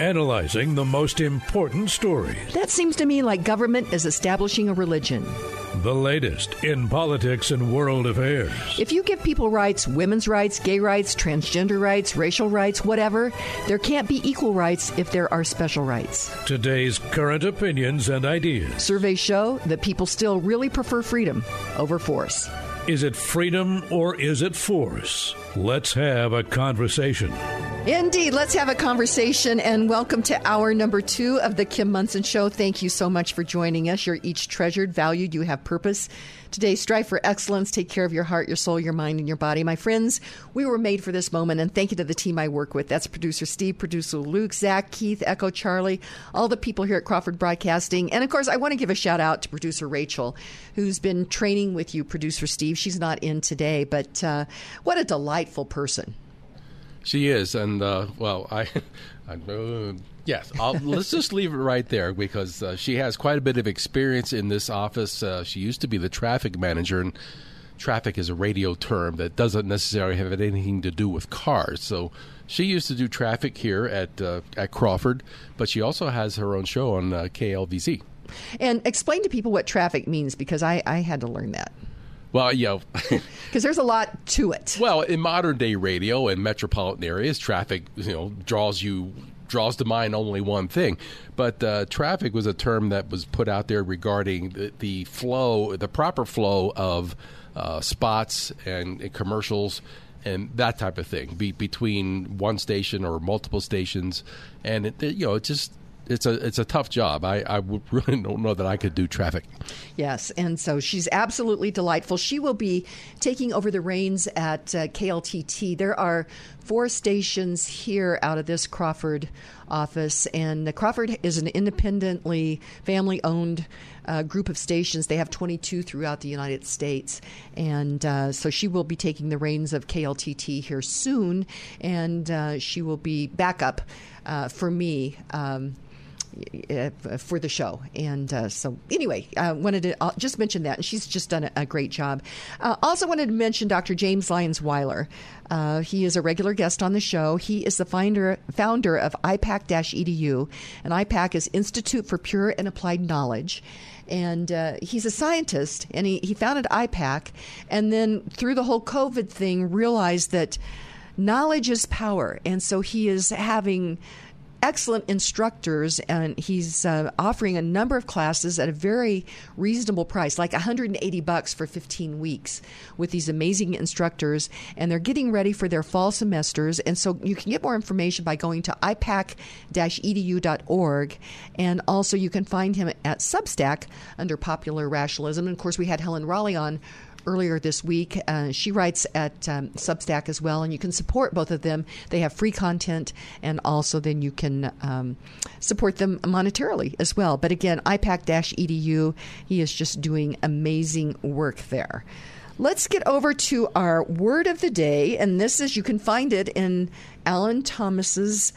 analyzing the most important stories. That seems to me like government is establishing a religion. The latest in politics and world affairs. If you give people rights, women's rights, gay rights, transgender rights, racial rights, whatever, there can't be equal rights if there are special rights. Today's current opinions and ideas. Surveys show that people still really prefer freedom over force. Is it freedom or is it force? Let's have a conversation. Indeed. Let's have a conversation and welcome to hour number two of the Kim Monson Show. Thank you so much for joining us. You're each treasured, valued, you have purpose. Today, strive for excellence. Take care of your heart, your soul, your mind, and your body. My friends, we were made for this moment, and thank you to the team I work with. That's producer Steve, producer Luke, Zach, Keith, Echo, Charlie, all the people here at Crawford Broadcasting. And of course, I want to give a shout out to producer Rachel, who's been training with you, producer Steve. She's not in today, but uh, what a delightful person. She is, and uh, well, I, I yes, let's just leave it right there because uh, she has quite a bit of experience in this office. Uh, she used to be the traffic manager, and traffic is a radio term that doesn't necessarily have anything to do with cars. So she used to do traffic here at uh, at Crawford, but she also has her own show on uh, KLVZ. And explain to people what traffic means because I, I had to learn that. Well, yeah, because there's a lot to it. Well, in modern day radio and metropolitan areas, traffic you know draws you draws to mind only one thing. But uh, traffic was a term that was put out there regarding the, the flow, the proper flow of uh, spots and, and, commercials and that type of thing be, between one station or multiple stations. And it, you know, it just it's a it's a tough job. I, I really don't know that I could do traffic. Yes, and so she's absolutely delightful. She will be taking over the reins at uh, KLTT. There are four stations here out of this Crawford office, and Crawford is an independently family owned. Uh, group of stations. They have 22 throughout the United States. And uh, so she will be taking the reins of KLTT here soon, and uh, she will be backup uh, for me. Um, for the show. And uh, so, anyway, I wanted to uh, just mention that. And she's just done a, a great job. Uh, also, wanted to mention Dr. James Lyons Weiler. Uh, he is a regular guest on the show. He is the finder, founder of IPAC EDU, and IPAC is Institute for Pure and Applied Knowledge and uh, he's a scientist and he, he founded ipac and then through the whole covid thing realized that knowledge is power and so he is having excellent instructors, and he's uh, offering a number of classes at a very reasonable price, like 180 bucks for 15 weeks, with these amazing instructors. And they're getting ready for their fall semesters. And so you can get more information by going to ipac-edu.org, and also you can find him at Substack under Popular Rationalism. And of course, we had Helen Raleigh on earlier this week. Uh, she writes at um, Substack as well, and you can support both of them. They have free content, and also then you can um, support them monetarily as well. But again, IPAC edu, he is just doing amazing work there. Let's get over to our word of the day, and this is you can find it in Allen Thomas's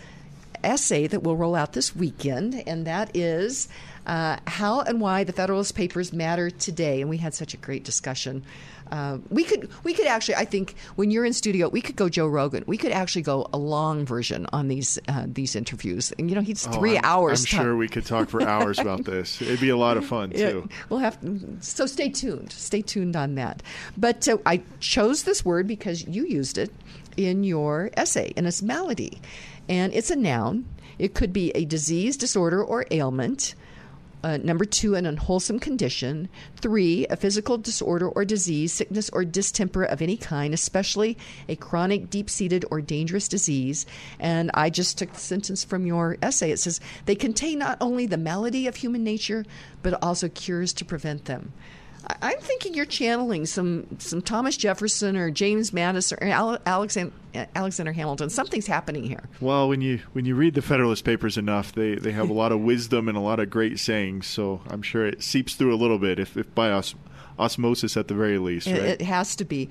essay that will roll out this weekend, and that is uh, how and why the Federalist Papers matter today. And we had such a great discussion. Uh, we could we could actually I think when you're in studio we could go Joe Rogan we could actually go a long version on these uh, these interviews and you know he's three oh, I'm, hours. I'm sure we could talk for hours about this. It'd be a lot of fun too. Yeah, we'll have so stay tuned. Stay tuned on that. But uh, I chose this word because you used it in your essay and it's malady, and it's a noun. It could be a disease, disorder, or ailment. Uh, number two, an unwholesome condition. Three, a physical disorder or disease, sickness or distemper of any kind, especially a chronic, deep seated, or dangerous disease. And I just took the sentence from your essay. It says they contain not only the malady of human nature, but also cures to prevent them. I'm thinking you're channeling some some Thomas Jefferson or James Madison or Alexander, Alexander Hamilton. Something's happening here. Well, when you when you read the Federalist Papers enough, they, they have a lot of wisdom and a lot of great sayings. So I'm sure it seeps through a little bit, if, if by os- osmosis at the very least. Right? It, it has to be.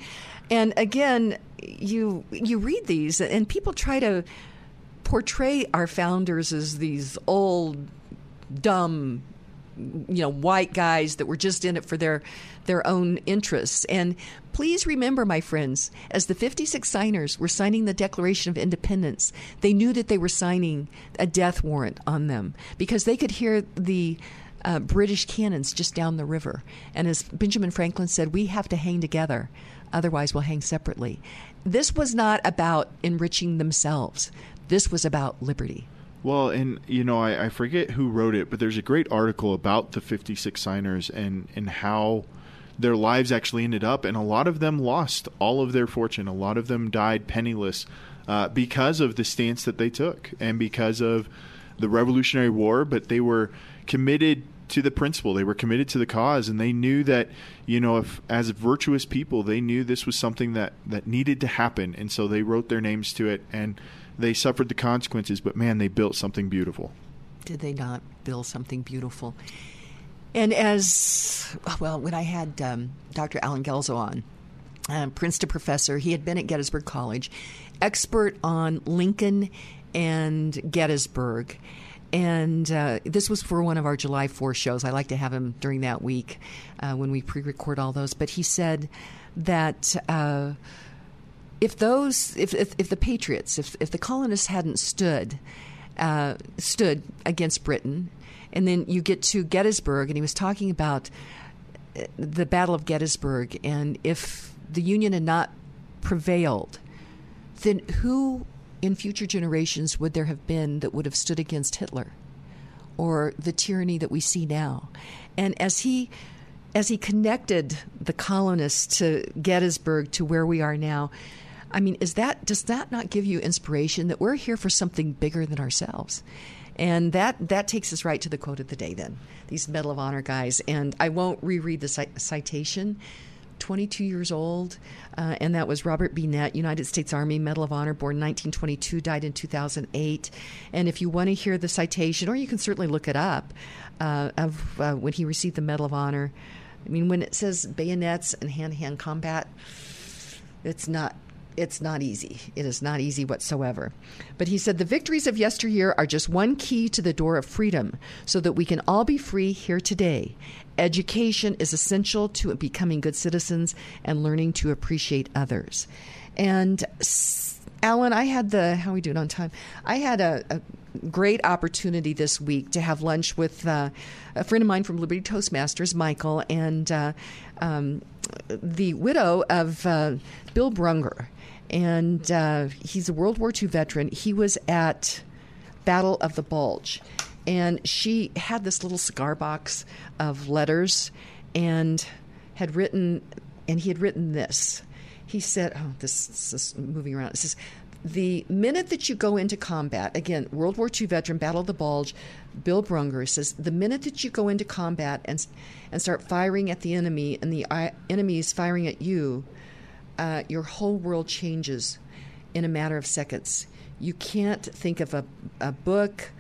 And again, you you read these, and people try to portray our founders as these old, dumb you know white guys that were just in it for their their own interests and please remember my friends as the 56 signers were signing the declaration of independence they knew that they were signing a death warrant on them because they could hear the uh, British cannons just down the river. And as Benjamin Franklin said, we have to hang together, otherwise, we'll hang separately. This was not about enriching themselves, this was about liberty. Well, and you know, I, I, forget who wrote it, but there's a great article about the 56 signers and and how their lives actually ended up, and a lot of them lost all of their fortune. A lot of them died penniless uh, because of the stance that they took and because of the Revolutionary War. But they were committed to the principle. They were committed to the cause, and they knew that you know, if as virtuous people, they knew this was something that that needed to happen, and so they wrote their names to it and they suffered the consequences, but man, they built something beautiful. Did they not build something beautiful? And as well, when I had um, Dr. Allen Guelzo on, um, Princeton professor, he had been at Gettysburg College, expert on Lincoln and Gettysburg. And uh, this was for one of our July 4 shows. I like to have him during that week uh, when we pre record all those. But he said that. If those, if, if, if the patriots, if, if the colonists hadn't stood, uh, stood against Britain, and then you get to Gettysburg, and he was talking about uh, the Battle of Gettysburg, and if the Union had not prevailed, then who in future generations would there have been that would have stood against Hitler or the tyranny that we see now? And as he as he connected the colonists to Gettysburg to where we are now, I mean, is that does that not give you inspiration that we're here for something bigger than ourselves? And that that takes us right to the quote of the day. Then these Medal of Honor guys, and I won't reread the citation. 22 years old, uh, and that was Robert B. Nett, United States Army Medal of Honor, born 1922, died in 2008. And if you want to hear the citation, or you can certainly look it up, uh, of uh, when he received the Medal of Honor. I mean, when it says bayonets and hand to hand combat, it's not it's not easy. It is not easy whatsoever. But he said the victories of yesteryear are just one key to the door of freedom so that we can all be free here today. Education is essential to becoming good citizens and learning to appreciate others. And Allen, I had the how are we doing on time? I had a, a great opportunity this week to have lunch with uh, a friend of mine from Liberty Toastmasters, Michael, and uh, um, the widow of uh, Bill Brunger. And uh, he's a World War II veteran. He was at Battle of the Bulge. And she had this little cigar box of letters and had written, and he had written this. He said, Oh, this, this is moving around. It says, the minute that you go into combat, again, World War II veteran, Battle of the Bulge, Bill Brunger says, the minute that you go into combat and and start firing at the enemy, and the uh, enemy is firing at you, uh, your whole world changes in a matter of seconds. You can't think of a, a book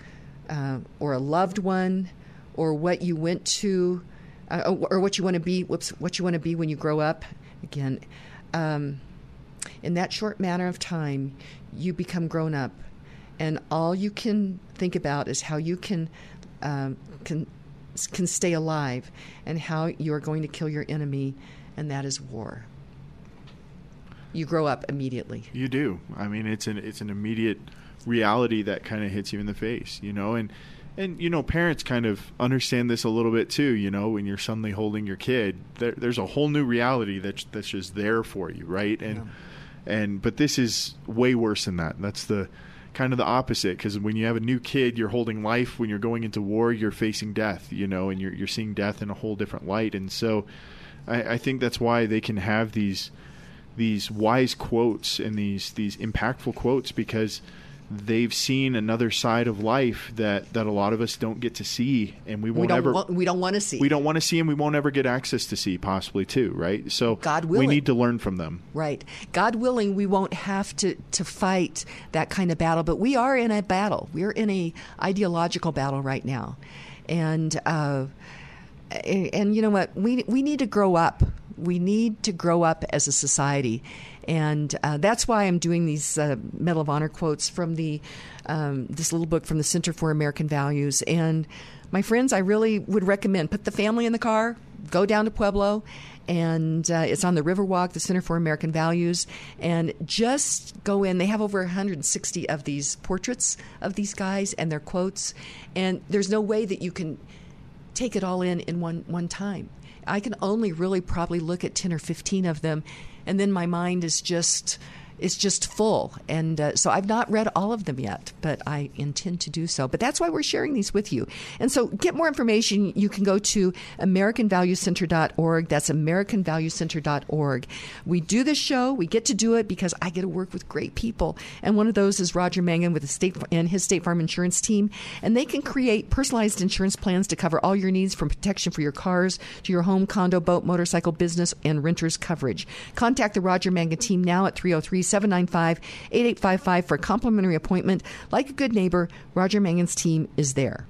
uh, or a loved one or what you went to uh, or what you want to be. Whoops, what you want to be when you grow up. Again. Um, in that short matter of time, you become grown up, and all you can think about is how you can um, can can stay alive, and how you are going to kill your enemy, and that is war. You grow up immediately. You do. I mean, it's an it's an immediate reality that kind of hits you in the face, you know, and and you know parents kind of understand this a little bit too you know when you're suddenly holding your kid there, there's a whole new reality that's that's just there for you right and yeah and but this is way worse than that. That's the kind of the opposite because when you have a new kid, you're holding life. When you're going into war, you're facing death. You know, and you're you're seeing death in a whole different light. And so, I, I think that's why they can have these these wise quotes and these these impactful quotes because they've seen another side of life that, that a lot of us don't get to see and we won't we don't ever want, we don't want to see. We don't want to see and we won't ever get access to see possibly too right? So God willing. we need to learn from them. Right. God willing we won't have to to fight that kind of battle but we are in a battle. We're in a ideological battle right now. And uh, and, and you know what? We we need to grow up we need to grow up as a society and uh, that's why I'm doing these uh, Medal of Honor quotes from the um, this little book from the Center for American Values. And my friends, I really would recommend put the family in the car, go down to Pueblo, and uh, it's on the Riverwalk, the Center for American Values, and just go in. They have over 160 of these portraits of these guys and their quotes, and there's no way that you can take it all in in one one time. I can only really probably look at 10 or 15 of them and then my mind is just is just full. And uh, so I've not read all of them yet, but I intend to do so. But that's why we're sharing these with you. And so get more information. You can go to AmericanValueCenter.org. That's AmericanValueCenter.org. We do this show. We get to do it because I get to work with great people. And one of those is Roger Mangan with the state and his State Farm insurance team. And they can create personalized insurance plans to cover all your needs from protection for your cars to your home, condo, boat, motorcycle, business, and renters coverage. Contact the Roger Mangan team now at 303 795 8855 for a complimentary appointment. Like a good neighbor, Roger Mangan's team is there.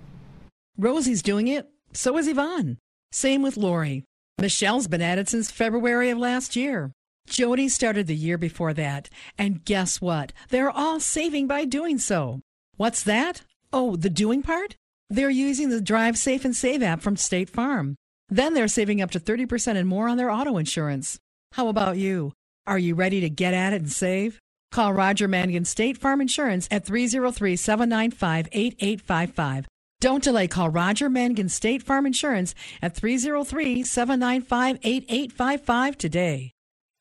Rosie's doing it. So is Yvonne. Same with Lori. Michelle's been at it since February of last year. Jody started the year before that. And guess what? They're all saving by doing so. What's that? Oh, the doing part? They're using the Drive Safe and Save app from State Farm. Then they're saving up to 30% and more on their auto insurance. How about you? Are you ready to get at it and save? Call Roger Mangan State Farm Insurance at 303 795 8855. Don't delay. Call Roger Mangan State Farm Insurance at 303 795 8855 today.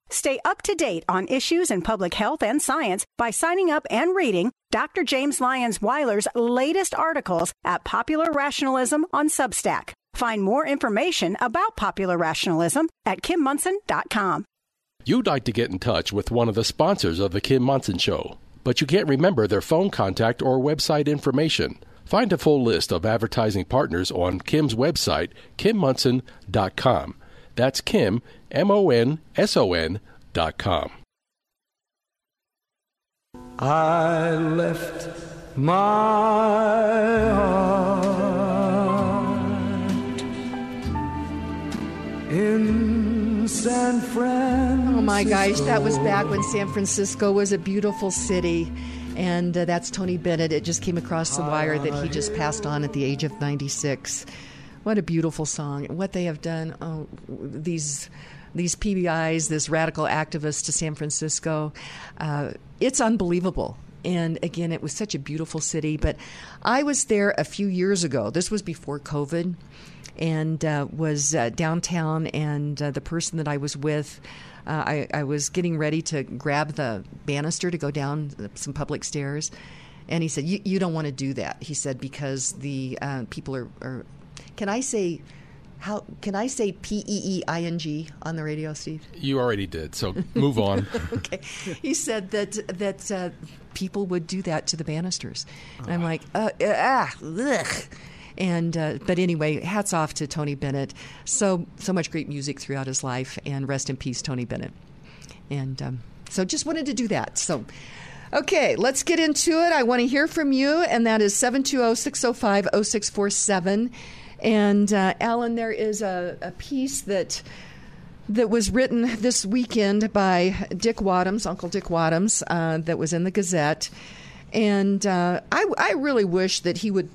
Stay up to date on issues in public health and science by signing up and reading Dr. James Lyons Weiler's latest articles at Popular Rationalism on Substack. Find more information about popular rationalism at kimmonson.com. You'd like to get in touch with one of the sponsors of The Kim Monson Show, but you can't remember their phone contact or website information. Find a full list of advertising partners on Kim's website, kimmonson.com. That's Kim, M O N S O N dot com. I left my heart in San Fran Oh my gosh, that was back when San Francisco was a beautiful city. And uh, that's Tony Bennett. It just came across the wire that he just passed on at the age of 96. What a beautiful song. What they have done, oh, these these PBIs, this radical activist to San Francisco, uh, it's unbelievable. And again, it was such a beautiful city. But I was there a few years ago. This was before COVID, and uh, was uh, downtown. And uh, the person that I was with, uh, I, I, was getting ready to grab the banister to go down some public stairs. And he said, You, don't want to do that. He said, because the uh, people are, are, can I say, how can I say P E E I N G on the radio, Steve? You already did, so move on. okay. He said that that uh, people would do that to the banisters. And I'm like, uh, uh, ah, ugh. And uh, but anyway, hats off to Tony Bennett. So so much great music throughout his life, and rest in peace, Tony Bennett. And um, so just wanted to do that. So. Okay, let's get into it. I want to hear from you, and that is 720 605 0647. And uh, Allen, there is a, a piece that that was written this weekend by Dick Wadhams, Uncle Dick Wadhams, uh, that was in the Gazette. And uh, I, I really wish that he would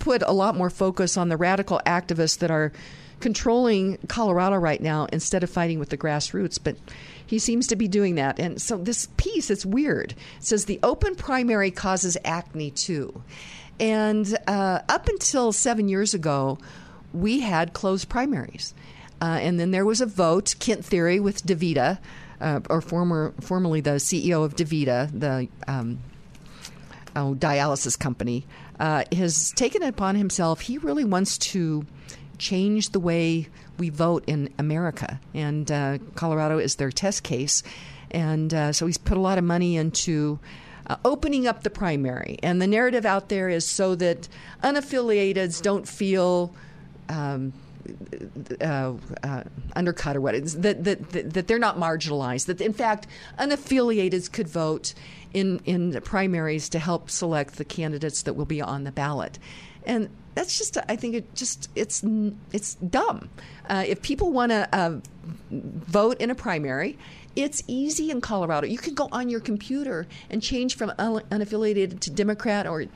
put a lot more focus on the radical activists that are controlling Colorado right now instead of fighting with the grassroots. But he seems to be doing that. And so this piece, it's weird. It says the open primary causes acne too. And uh, up until seven years ago, we had closed primaries. Uh, and then there was a vote, Kent Thiry with DaVita, uh, or former formerly the CEO of DaVita, the um, oh, dialysis company, uh, has taken it upon himself. He really wants to change the way we vote in America, and uh, Colorado is their test case. And uh, so he's put a lot of money into uh, opening up the primary. And the narrative out there is so that unaffiliateds don't feel. Um, uh, uh, undercut or what that, that, that that they're not marginalized that in fact unaffiliateds could vote in in the primaries to help select the candidates that will be on the ballot and that's just I think it just it's it's dumb uh, if people want to uh, vote in a primary it's easy in Colorado. You can go on your computer and change from unaffiliated to Democrat or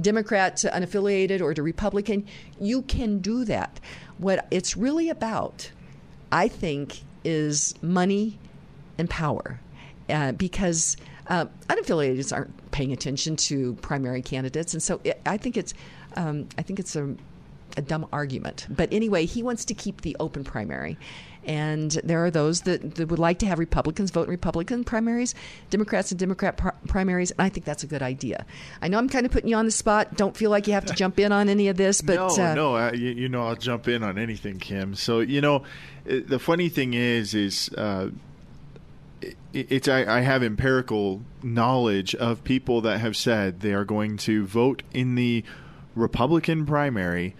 Democrat to unaffiliated or to Republican. You can do that. What it's really about, I think, is money and power. Uh, because uh, unaffiliated aren't paying attention to primary candidates, and so it, I think it's um, I think it's a, a dumb argument. But anyway, he wants to keep the open primary, and there are those that, that would like to have Republicans vote in Republican primaries, Democrats in Democrat pr- primaries, and I think that's a good idea. I know I'm kind of putting you on the spot. Don't feel like you have to jump in on any of this, but no, uh, no, I, you, you, know I'll jump in on anything, Kim. So you know, the funny thing is, is uh, it's I, I, have empirical knowledge of people that have said they are going to vote in the Republican primary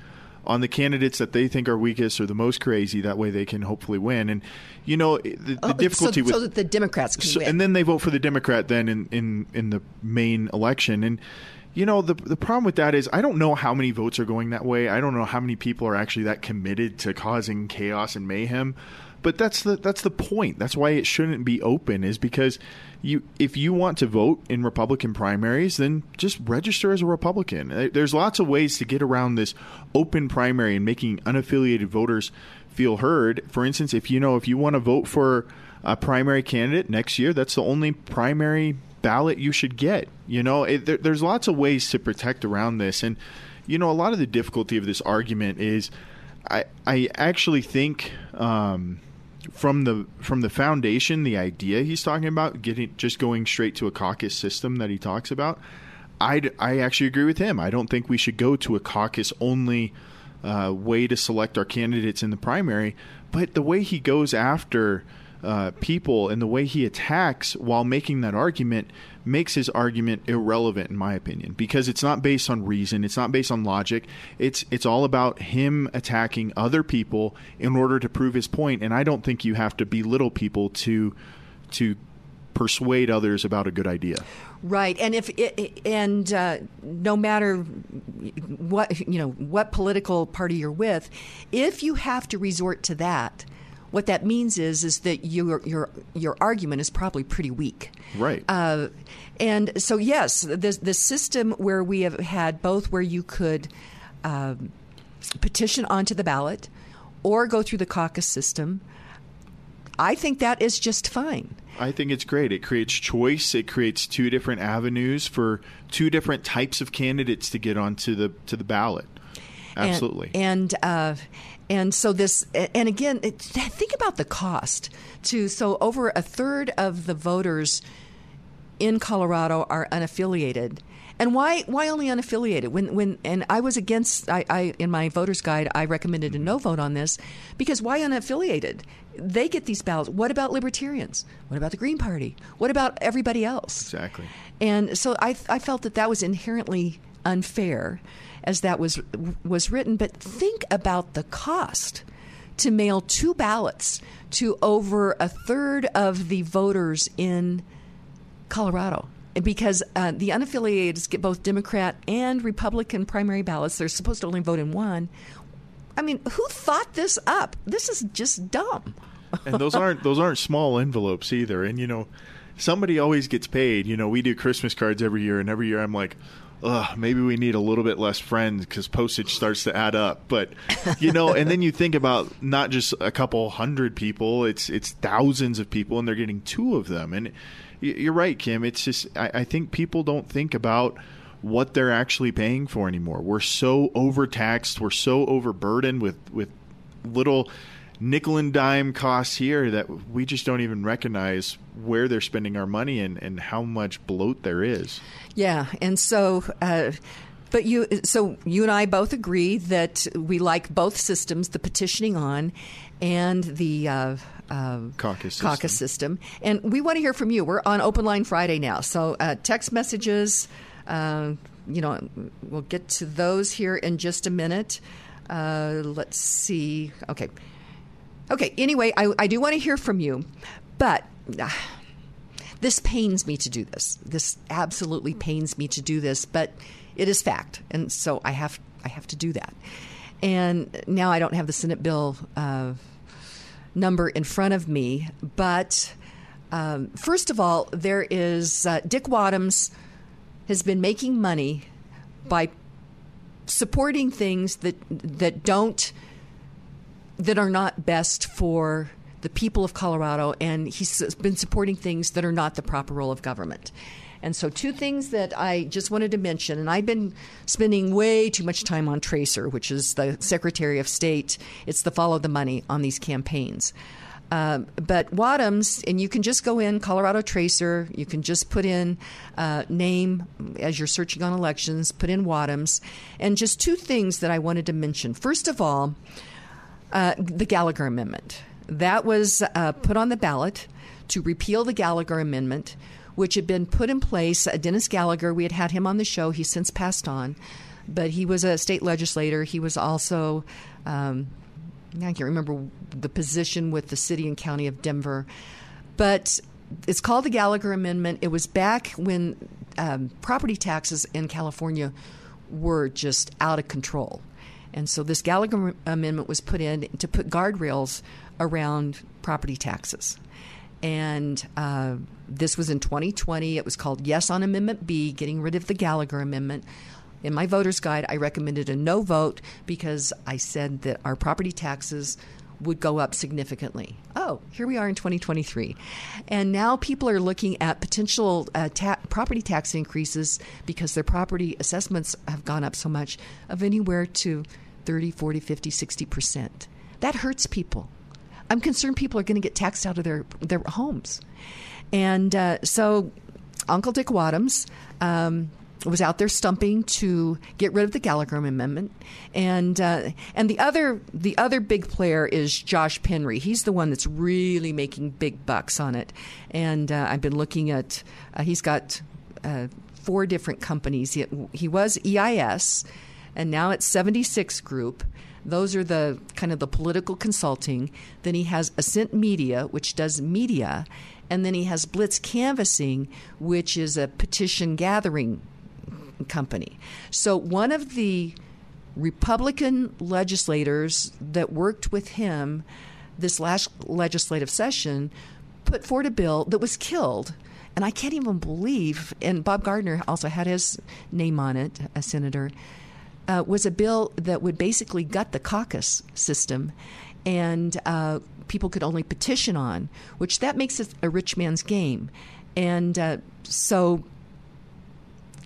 on the candidates that they think are weakest or the most crazy. That way, they can hopefully win. And you know, the, the oh, difficulty so, with so that the Democrats can so, win, and then they vote for the Democrat then in in in the main election and. You know the the problem with that is I don't know how many votes are going that way. I don't know how many people are actually that committed to causing chaos and mayhem. But that's the that's the point. That's why it shouldn't be open is because you if you want to vote in Republican primaries, then just register as a Republican. There's lots of ways to get around this open primary and making unaffiliated voters feel heard. For instance, if you know if you want to vote for a primary candidate next year, that's the only primary ballot you should get. You know, it, there, there's lots of ways to protect around this, and you know, a lot of the difficulty of this argument is, I I actually think. Um, from the from the foundation, the idea he's talking about, getting just going straight to a caucus system that he talks about, I I actually agree with him. I don't think we should go to a caucus only uh, way to select our candidates in the primary, but the way he goes after uh, people and the way he attacks while making that argument makes his argument irrelevant in my opinion because it's not based on reason it's not based on logic. It's it's all about him attacking other people in order to prove his point and I don't think you have to belittle people to to persuade others about a good idea. Right and if it, and uh, no matter what you know what political party you're with if you have to resort to that what that means is is that your your your argument is probably pretty weak. Right. Uh, and so yes, the the system where we have had both where you could um, petition onto the ballot or go through the caucus system. I think that is just fine. I think it's great. It creates choice. It creates two different avenues for two different types of candidates to get onto the to the ballot. Absolutely. And and, uh, and so this and again, it, think about the cost to so over a third of the voters in Colorado are unaffiliated. And why why only unaffiliated? When when and I was against I, I in my voters guide I recommended a no mm-hmm. vote on this because why unaffiliated? They get these ballots. What about libertarians? What about the Green Party? What about everybody else? Exactly. And so I I felt that that was inherently unfair as that was was written. But think about the cost to mail two ballots to over a third of the voters in Colorado. Because uh, the unaffiliated get both Democrat and Republican primary ballots, they're supposed to only vote in one. I mean, who thought this up? This is just dumb. and those aren't those aren't small envelopes either. And you know, somebody always gets paid. You know, we do Christmas cards every year, and every year I'm like, ugh, maybe we need a little bit less friends because postage starts to add up. But you know, and then you think about not just a couple hundred people; it's it's thousands of people, and they're getting two of them. And you're right, Kim. It's just I, I think people don't think about what they're actually paying for anymore. We're so overtaxed. We're so overburdened with with little nickel and dime costs here that we just don't even recognize where they're spending our money and, and how much bloat there is. Yeah, and so. Uh, but you, so you and I both agree that we like both systems: the petitioning on, and the uh, uh, caucus system. caucus system. And we want to hear from you. We're on Open Line Friday now, so uh, text messages. Uh, you know, we'll get to those here in just a minute. Uh, let's see. Okay. Okay. Anyway, I, I do want to hear from you, but uh, this pains me to do this. This absolutely pains me to do this, but it is fact, and so I have I have to do that. And now I don't have the Senate bill uh, number in front of me, but um, first of all, there is uh, Dick Wadhams has been making money by supporting things that that don't that are not best for the people of Colorado, and he's been supporting things that are not the proper role of government. And so, two things that I just wanted to mention, and I've been spending way too much time on Tracer, which is the Secretary of State. It's the follow the money on these campaigns. Uh, but Wadhams, and you can just go in Colorado Tracer. You can just put in uh, name as you're searching on elections. Put in Wadhams, and just two things that I wanted to mention. First of all, uh, the Gallagher Amendment that was uh, put on the ballot to repeal the Gallagher Amendment, which had been put in place. Uh, Dennis Gallagher, we had had him on the show. He's since passed on, but he was a state legislator. He was also um, I can't remember the position with the city and county of Denver, but it's called the Gallagher Amendment. It was back when um, property taxes in California were just out of control. And so this Gallagher Amendment was put in to put guardrails around property taxes. And uh, this was in 2020. It was called Yes on Amendment B, getting rid of the Gallagher Amendment in my voter's guide, I recommended a no vote because I said that our property taxes would go up significantly. Oh, here we are in 2023. And now people are looking at potential uh, ta- property tax increases because their property assessments have gone up so much of anywhere to 30, 40, 50, 60%. That hurts people. I'm concerned people are going to get taxed out of their, their homes. And uh, so Uncle Dick Wadhams um, was out there stumping to get rid of the Gallagher Amendment, and uh, and the other the other big player is Josh Penry. He's the one that's really making big bucks on it, and uh, I've been looking at. Uh, he's got uh, four different companies. He, he was EIS, and now it's Seventy Six Group. Those are the kind of the political consulting. Then he has Ascent Media, which does media, and then he has Blitz Canvassing, which is a petition gathering company. So one of the Republican legislators that worked with him this last legislative session, put forward a bill that was killed. And I can't even believe, and Bob Gardner also had his name on it, a senator, uh, was a bill that would basically gut the caucus system and uh, people could only petition on, which that makes it a rich man's game. And uh, so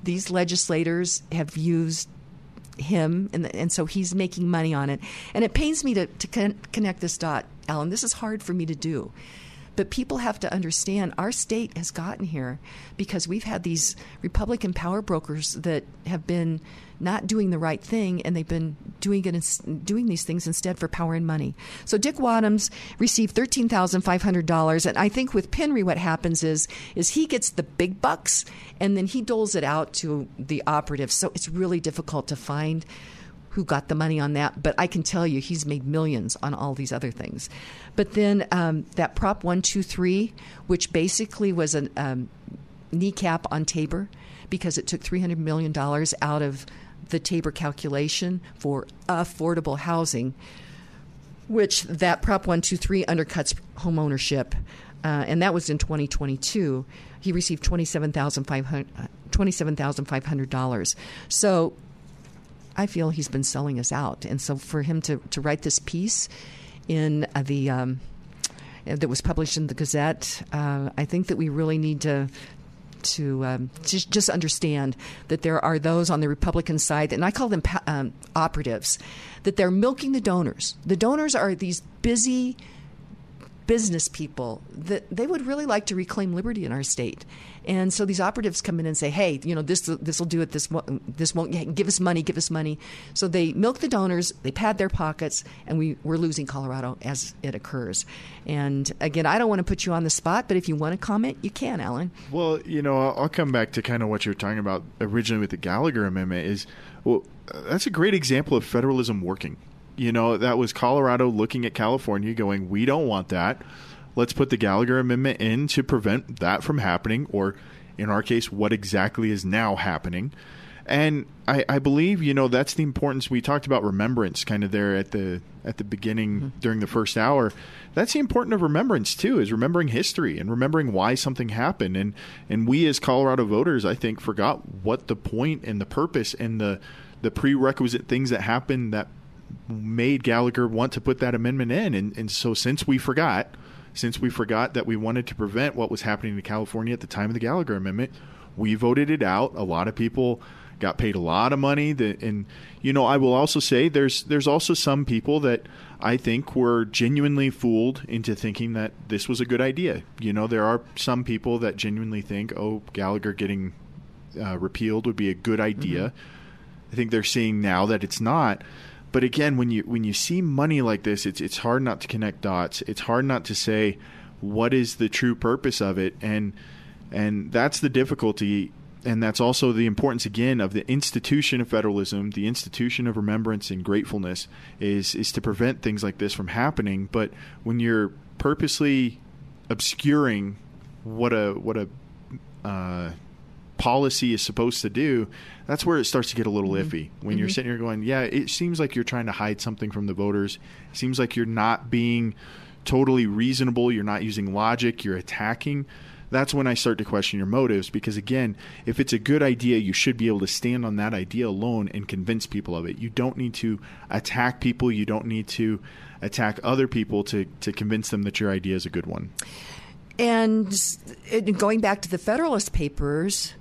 these legislators have used him, and, and so he's making money on it. And it pains me to, to con- connect this dot, Allen. This is hard for me to do. But people have to understand our state has gotten here because we've had these Republican power brokers that have been not doing the right thing, and they've been doing it, doing these things instead for power and money. So Dick Wadhams received thirteen thousand five hundred dollars, and I think with Penry, what happens is is he gets the big bucks, and then he doles it out to the operatives. So it's really difficult to find who got the money on that, but I can tell you he's made millions on all these other things. But then um, that Prop 123, which basically was a um, kneecap on Tabor because it took $300 million out of the Tabor calculation for affordable housing, which that Prop 123 undercuts home ownership. Uh, and that was in 2022. He received $27,500. $27,500. So I feel he's been selling us out. And so for him to, to write this piece in uh, the um, that was published in the Gazette, uh, I think that we really need to to um, just, just understand that there are those on the Republican side, and I call them um, operatives, that they're milking the donors. The donors are these busy business people that they would really like to reclaim liberty in our state. And so these operatives come in and say, "Hey, you know this this will do it. This won't, this won't give us money. Give us money." So they milk the donors, they pad their pockets, and we we're losing Colorado as it occurs. And again, I don't want to put you on the spot, but if you want to comment, you can, Allen. Well, you know, I'll, I'll come back to kind of what you were talking about originally with the Gallagher Amendment. Is well, that's a great example of federalism working. You know, that was Colorado looking at California, going, "We don't want that." Let's put the Gallagher Amendment in to prevent that from happening, or in our case, what exactly is now happening. And I, I, believe you know that's the importance. We talked about remembrance, kind of there at the at the beginning mm-hmm. during the first hour. That's the importance of remembrance too, is remembering history and remembering why something happened. And and we as Colorado voters, I think, forgot what the point and the purpose and the the prerequisite things that happened that made Gallagher want to put that amendment in. And and so since we forgot, since we forgot that we wanted to prevent what was happening in California at the time of the Gallagher Amendment, we voted it out. A lot of people got paid a lot of money. That, and you know, I will also say there's there's also some people that I think were genuinely fooled into thinking that this was a good idea. You know, there are some people that genuinely think, oh, Gallagher getting uh, repealed would be a good idea. Mm-hmm. I think they're seeing now that it's not. But again, when you when you see money like this, it's it's hard not to connect dots. It's hard not to say what is the true purpose of it, and and that's the difficulty. And that's also the importance again of the institution of federalism, the institution of remembrance and gratefulness is is to prevent things like this from happening. But when you're purposely obscuring what a what a uh, policy is supposed to do, that's where it starts to get a little mm-hmm. iffy. When mm-hmm. you're sitting here going, yeah, it seems like you're trying to hide something from the voters. It seems like you're not being totally reasonable. You're not using logic. You're attacking. That's when I start to question your motives because, again, if it's a good idea, you should be able to stand on that idea alone and convince people of it. You don't need to attack people. You don't need to attack other people to, to convince them that your idea is a good one. And going back to the Federalist Papers,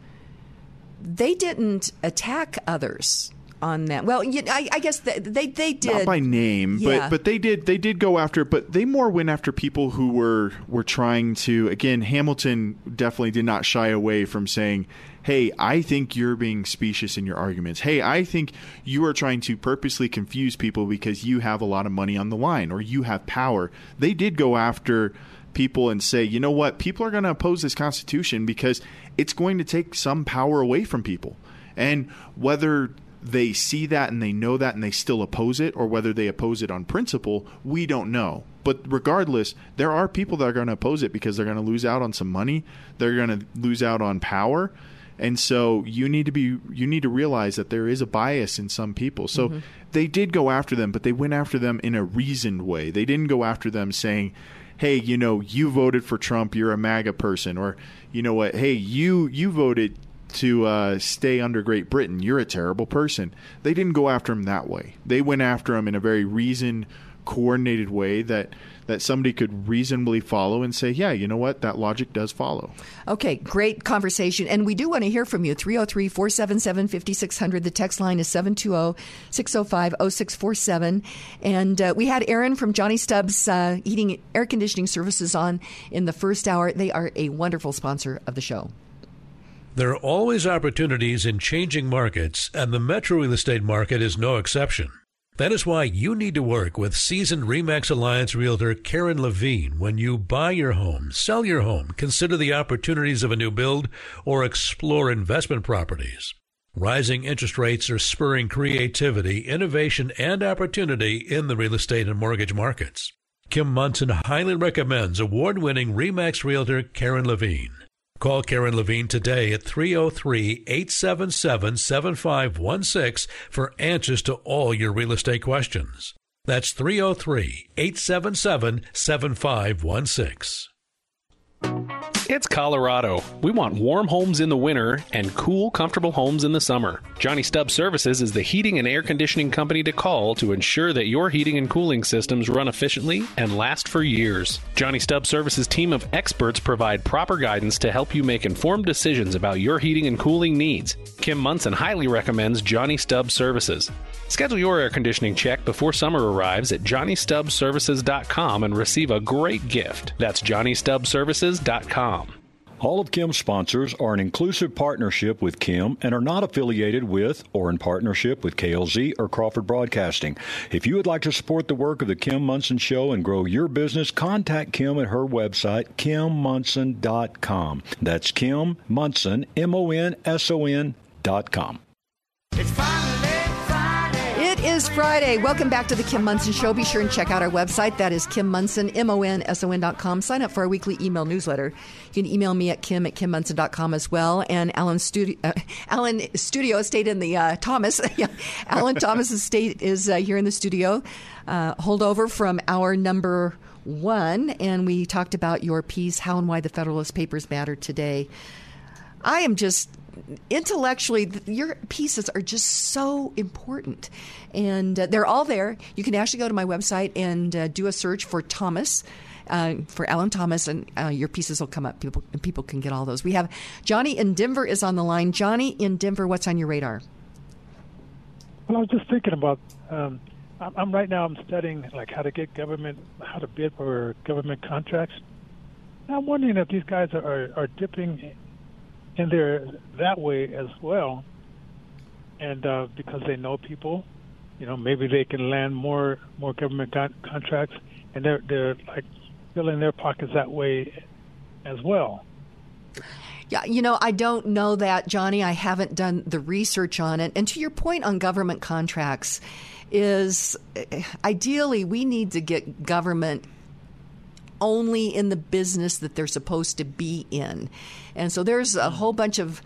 they didn't attack others on that. Well, I, I guess they, they, they did not by name, yeah. but but they did they did go after. But they more went after people who were were trying to. Again, Hamilton definitely did not shy away from saying. Hey, I think you're being specious in your arguments. Hey, I think you are trying to purposely confuse people because you have a lot of money on the line or you have power. They did go after people and say, you know what, people are going to oppose this Constitution because it's going to take some power away from people. And whether they see that and they know that and they still oppose it, or whether they oppose it on principle, we don't know. But regardless, there are people that are going to oppose it because they're going to lose out on some money, they're going to lose out on power. And so you need to be you need to realize that there is a bias in some people. So Mhm. they did go after them, but they went after them in a reasoned way. They didn't go after them saying, "Hey, you know, you voted for Trump, you're a MAGA person," or you know what, "Hey, you you voted to uh, stay under Great Britain, you're a terrible person." They didn't go after him that way. They went after him in a very reasoned, coordinated way that that somebody could reasonably follow and say, "Yeah, you know what, that logic does follow." Okay, great conversation. And we do want to hear from you. 303 477 5600. The text line is 720 605 0647. And uh, we had Erin from Johnny Stubbs uh, Heating Air Conditioning Services on in the first hour. They are a wonderful sponsor of the show. There are always opportunities in changing markets, and the metro real estate market is no exception. That is why you need to work with seasoned REMAX Alliance realtor Karen Levine when you buy your home, sell your home, consider the opportunities of a new build, or explore investment properties. Rising interest rates are spurring creativity, innovation, and opportunity in the real estate and mortgage markets. Kim Monson highly recommends award winning REMAX realtor Karen Levine. Call Karen Levine today at 303 877 7516 for answers to all your real estate questions. That's 303 877 7516. It's Colorado. We want warm homes in the winter and cool, comfortable homes in the summer. Johnny Stubbs Services is the heating and air conditioning company to call to ensure that your heating and cooling systems run efficiently and last for years. Johnny Stubbs Services team of experts provide proper guidance to help you make informed decisions about your heating and cooling needs. Kim Monson highly recommends Johnny Stubbs Services. Schedule your air conditioning check before summer arrives at JohnnyStubbsServices.com and receive a great gift. That's JohnnyStubbsServices.com. All of Kim's sponsors are an inclusive partnership with Kim and are not affiliated with or in partnership with KLZ or Crawford Broadcasting. If you would like to support the work of the Kim Monson Show and grow your business, contact Kim at her website, kimmonson.com. That's Kim Monson, M O N S O N dot com. It is Friday. Welcome back to the Kim Monson Show. Be sure and check out our website. That is Kim Monson, dot com. Sign up for our weekly email newsletter. You can email me at kim at kimmonson.com as well. And Allen Studio, uh, Allen Studio Estate in the uh, Thomas. Allen Thomas Estate is uh, here in the studio. Uh, holdover from our number one. And we talked about your piece, How and Why the Federalist Papers Matter today. I am just intellectually your pieces are just so important and uh, they're all there you can actually go to my website and uh, do a search for thomas uh, for Allen Thomas, and uh, your pieces will come up. People people can get all those. We have Johnny in Denver is on the line. Johnny in Denver, what's on your radar? Well, I was just thinking about. Um, I'm, right now. I'm studying like how to get government, how to bid for government contracts. I'm wondering if these guys are, are dipping in there that way as well, and uh, because they know people, you know, maybe they can land more more government con- contracts, and they're they're like filling their pockets that way as well. Yeah, you know, I don't know that, Johnny. I haven't done the research on it. And to your point on government contracts, is eh, ideally we need to get government only in the business that they're supposed to be in. And so there's a whole bunch of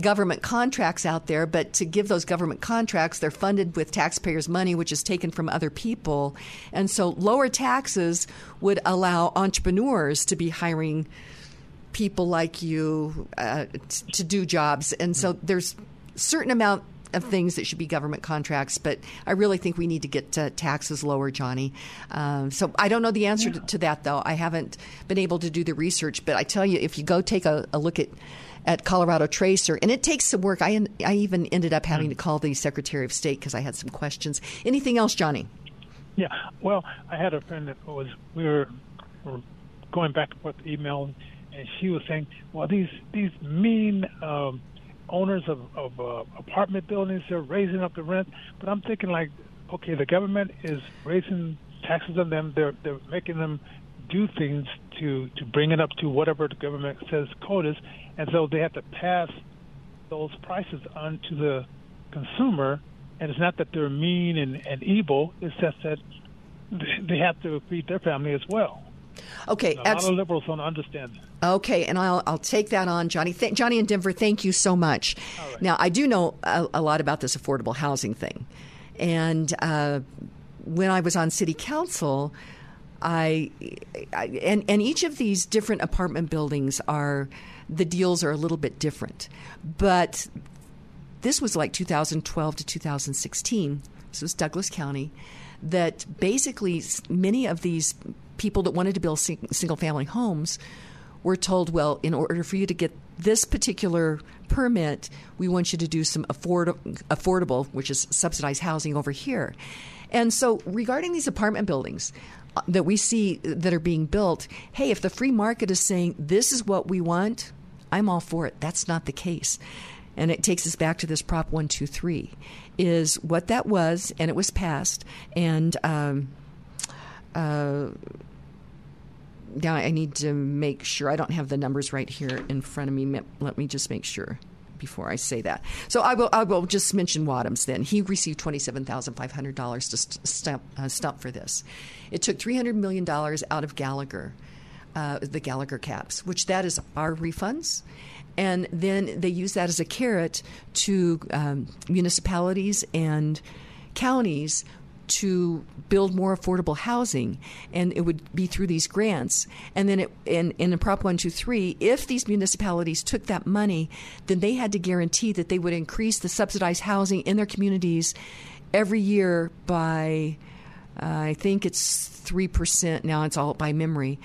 government contracts out there, but to give those government contracts, they're funded with taxpayers' money, which is taken from other people. And so lower taxes would allow entrepreneurs to be hiring people like you uh, t- to do jobs. And so there's certain amount of things that should be government contracts, but I really think we need to get uh, taxes lower, Johnny. Um, so I don't know the answer to, to that, though. I haven't been able to do the research, but I tell you, if you go take a, a look at at Colorado Tracer, and it takes some work. I I even ended up having to call the Secretary of State because I had some questions. Anything else, Johnny? Yeah. Well, I had a friend that was we were, were going back and forth email, and she was saying, "Well, these these mean um, owners of, of uh, apartment buildings they're raising up the rent." But I'm thinking like, okay, the government is raising taxes on them. They're they're making them do things to to bring it up to whatever the government says code is, and so they have to pass those prices on to the consumer. And it's not that they're mean and, and evil; it's just that they have to feed their family as well. Okay, a lot of liberals don't understand. Okay, and I'll I'll take that on, Johnny. Th- Johnny in Denver, thank you so much. Now I do know a, a, lot about this affordable housing thing, and uh, when I was on city council, I, I and and each of these different apartment buildings are the deals are a little bit different, but this was like 2012 to 2016. This was Douglas County. That basically many of these people that wanted to build sing- single family homes were told, well, in order for you to get this particular permit, we want you to do some afford- affordable, which is subsidized housing over here. And so, regarding these apartment buildings uh, that we see that are being built, hey, if the free market is saying this is what we want, I'm all for it. That's not the case. And it takes us back to this Prop 123, is what that was, and it was passed. And um, uh, now I need to make sure I don't have the numbers right here in front of me. Let me just make sure before I say that. So I will I will just mention Wadhams. Then he received twenty seven thousand five hundred dollars to stump, uh, stump for this. It took three hundred million dollars out of Gallagher, uh, the Gallagher caps, which that is our refunds. And then they use that as a carrot to um, municipalities and counties to build more affordable housing, and it would be through these grants. And then it, in, in Prop 123, if these municipalities took that money, then they had to guarantee that they would increase the subsidized housing in their communities every year by, uh, I think it's 3%. Now it's all by memory.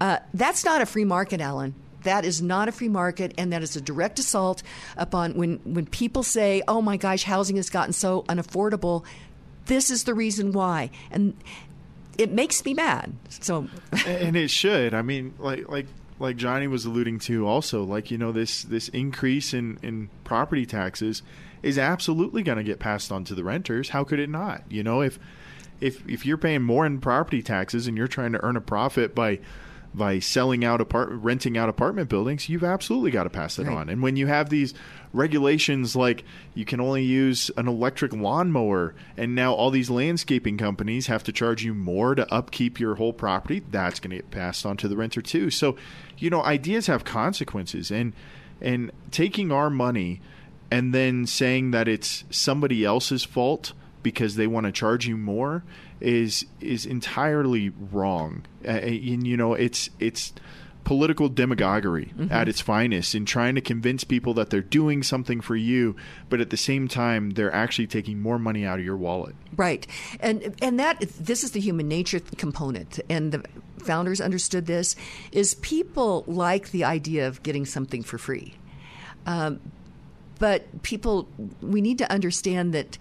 Uh, that's not a free market, Allen that is not a free market and that is a direct assault upon when when people say oh my gosh housing has gotten so unaffordable this is the reason why. And it makes me mad. So and it should. I mean, like like like Johnny was alluding to also, like, you know, this this increase in, in property taxes is absolutely going to get passed on to the renters. How could it not? You know, if if if you're paying more in property taxes and you're trying to earn a profit by by selling out apart renting out apartment buildings, you've absolutely got to pass it right. on. And when you have these regulations like you can only use an electric lawnmower and now all these landscaping companies have to charge you more to upkeep your whole property, that's going to get passed on to the renter too. So, you know, ideas have consequences and and taking our money and then saying that it's somebody else's fault because they want to charge you more is is entirely wrong. Uh, and you know, it's it's political demagoguery mm-hmm. at its finest in trying to convince people that they're doing something for you, but at the same time they're actually taking more money out of your wallet. Right, and and that this is the human nature component, and the founders understood this. Is people like the idea of getting something for free. Um, but people, we need to understand that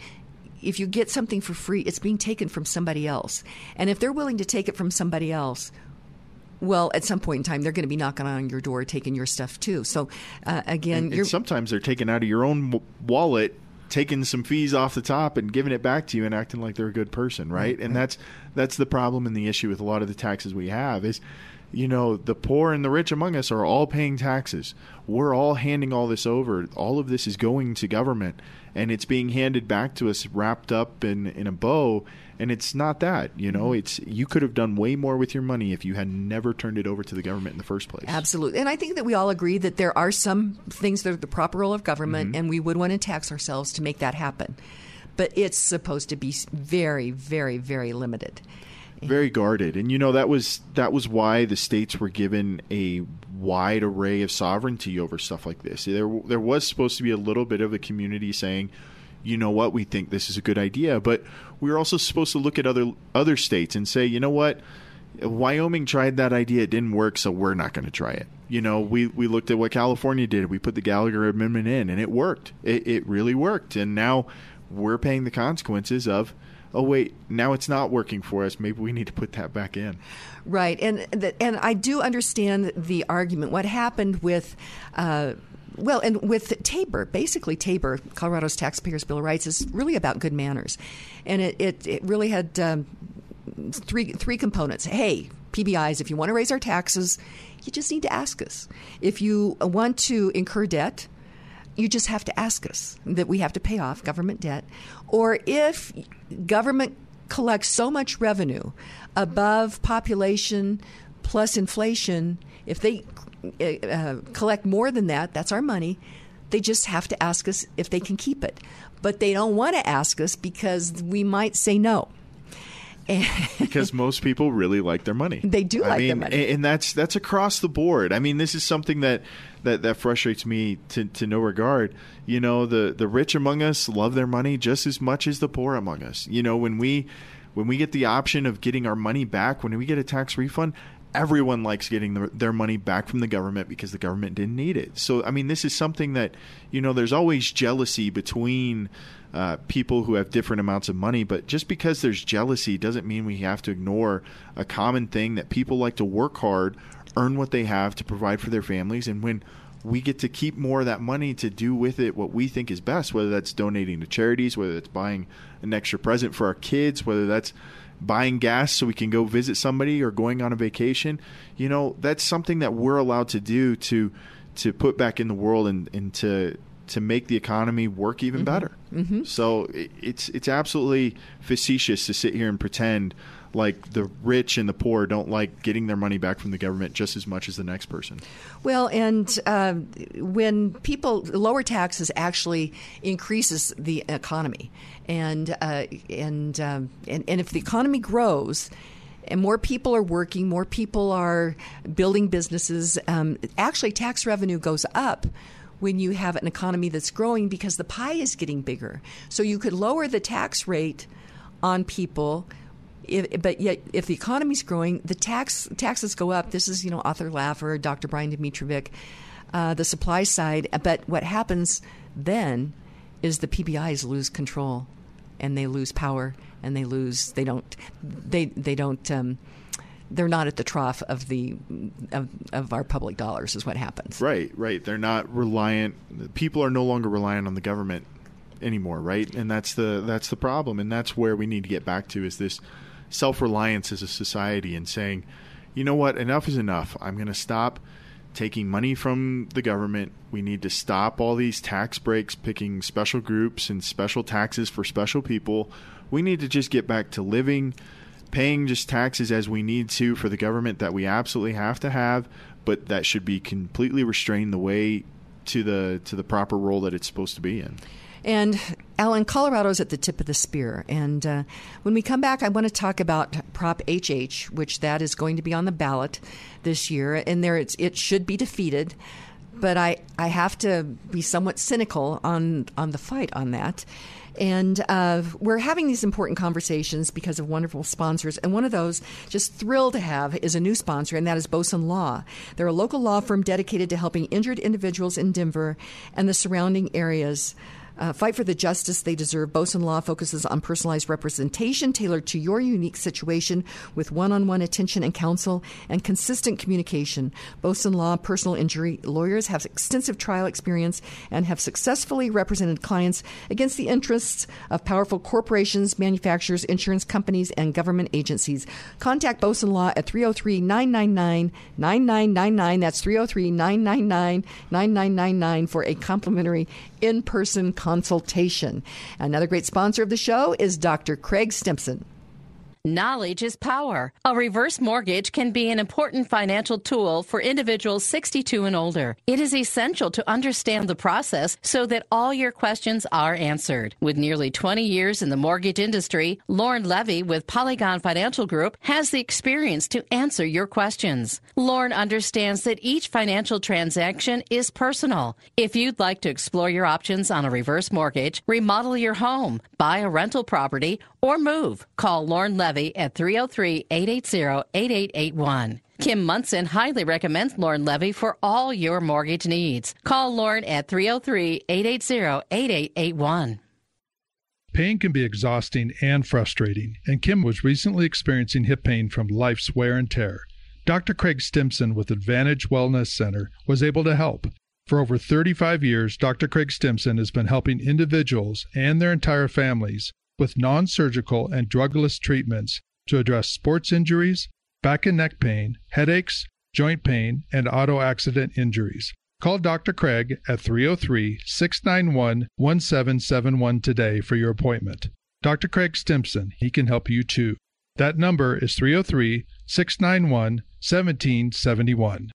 if you get something for free, it's being taken from somebody else. And if they're willing to take it from somebody else, well, at some point in time, they're going to be knocking on your door, taking your stuff too. So, uh, again, and, and sometimes they're taking out of your own wallet, taking some fees off the top, and giving it back to you, and acting like they're a good person, right? And that's that's the problem and the issue with a lot of the taxes we have is you know, the poor and the rich among us are all paying taxes. We're all handing all this over. All of this is going to government and it's being handed back to us wrapped up in, in a bow and it's not that you know? Mm-hmm. it's you could have done way more with your money if you had never turned it over to the government in the first place. Absolutely. And i think that we all agree that there are some things that are the proper role of government mm-hmm. and we would want to tax ourselves to make that happen. But it's supposed to be very very very limited. Very guarded. And you know that was that was why the states were given a wide array of sovereignty over stuff like this. There there was supposed to be a little bit of a community saying you know what we think this is a good idea. But we were also supposed to look at other other states and say you know what Wyoming tried that idea it didn't work so we're not going to try it. You know we we looked at what California did. We put the Gallagher amendment in and it worked. It, it really worked. And now we're paying the consequences of oh wait, now it's not working for us. Maybe we need to put that back in. Right, and and I do understand the argument. What happened with. Uh, well, and with Tabor, basically Tabor, Colorado's Taxpayers Bill of Rights is really about good manners, and it it, it really had um, three three components. Hey, PBIs, if you want to raise our taxes, you just need to ask us. If you want to incur debt, you just have to ask us that we have to pay off government debt. Or if government collects so much revenue above population plus inflation, if they uh, uh, collect more than that, that's our money. They just have to ask us if they can keep it. But they don't want to ask us because we might say no. because most people really like their money. They do like I mean, their money, and that's that's across the board. I mean, this is something that that, that frustrates me to, to no regard. You know, the the rich among us love their money just as much as the poor among us. You know, when we when we get the option of getting our money back, when we get a tax refund, everyone likes getting the, their money back from the government because the government didn't need it. So, I mean, this is something that, you know, there's always jealousy between uh, people who have different amounts of money, but just because there's jealousy doesn't mean we have to ignore a common thing that people like to work hard, earn what they have to provide for their families, and when we get to keep more of that money to do with it what we think is best, whether that's donating to charities, whether that's buying an extra present for our kids, whether that's buying gas so we can go visit somebody or going on a vacation. You know, that's something that we're allowed to do to to put back in the world and, and to to make the economy work even mm-hmm. better. Mm-hmm. So it's it's absolutely facetious to sit here and pretend like the rich and the poor don't like getting their money back from the government just as much as the next person. Well, and uh, when people lower taxes actually increases the economy, and uh, and, um, and and if the economy grows. And more people are working, more people are building businesses. Um, actually, tax revenue goes up when you have an economy that's growing because the pie is getting bigger. So you could lower the tax rate on people if, but yet, if the economy's growing, the tax taxes go up. This is, you know, Arthur Laffer, Dr. Brian Domitrovic, uh, the supply side. But what happens then is the PBIs lose control, and they lose power, and they lose. They don't. They they don't. Um, they're not at the trough of the of, of our public dollars. Is what happens. Right, right. They're not reliant. People are no longer reliant on the government anymore, right? And that's the that's the problem, and that's where we need to get back to is this self reliance as a society and saying, you know what, enough is enough. I'm going to stop taking money from the government. We need to stop all these tax breaks, picking special groups and special taxes for special people. We need to just get back to living, paying just taxes as we need to for the government that we absolutely have to have, but that should be completely restrained the way to the to the proper role that it's supposed to be in. And Allen, Colorado's at the tip of the spear. And uh, when we come back, I want to talk about Prop HH, which that is going to be on the ballot this year. And there, it should be defeated. But I, I have to be somewhat cynical on on the fight on that. And uh, we're having these important conversations because of wonderful sponsors. And one of those, just thrilled to have, is a new sponsor, and that is Boson Law. They're a local law firm dedicated to helping injured individuals in Denver and the surrounding areas. Uh, fight for the justice they deserve. Boson Law focuses on personalized representation tailored to your unique situation with one on one attention and counsel and consistent communication. Boson Law personal injury lawyers have extensive trial experience and have successfully represented clients against the interests of powerful corporations, manufacturers, insurance companies, and government agencies. Contact Boson Law at 303 999 9999. That's 303 999 9999 for a complimentary in person consultation. Another great sponsor of the show is Dr. Craig Stimson. Knowledge is power. A reverse mortgage can be an important financial tool for individuals 62 and older. It is essential to understand the process so that all your questions are answered. With nearly 20 years in the mortgage industry, Lauren Levy with Polygon Financial Group has the experience to answer your questions. Lauren understands that each financial transaction is personal. If you'd like to explore your options on a reverse mortgage, remodel your home, buy a rental property, or move, call Lauren Levy Levy at 303 880 8881. Kim Monson highly recommends Lauren Levy for all your mortgage needs. Call Lauren at 303 880 8881. Pain can be exhausting and frustrating, and Kim was recently experiencing hip pain from life's wear and tear. Dr. Craig Stimson with Advantage Wellness Center was able to help. For over 35 years, Dr. Craig Stimson has been helping individuals and their entire families with non surgical and drugless treatments to address sports injuries, back and neck pain, headaches, joint pain, and auto accident injuries. Call Dr. Craig at 303 691 1771 today for your appointment. Dr. Craig Stimson, he can help you too. That number is 303 691 1771.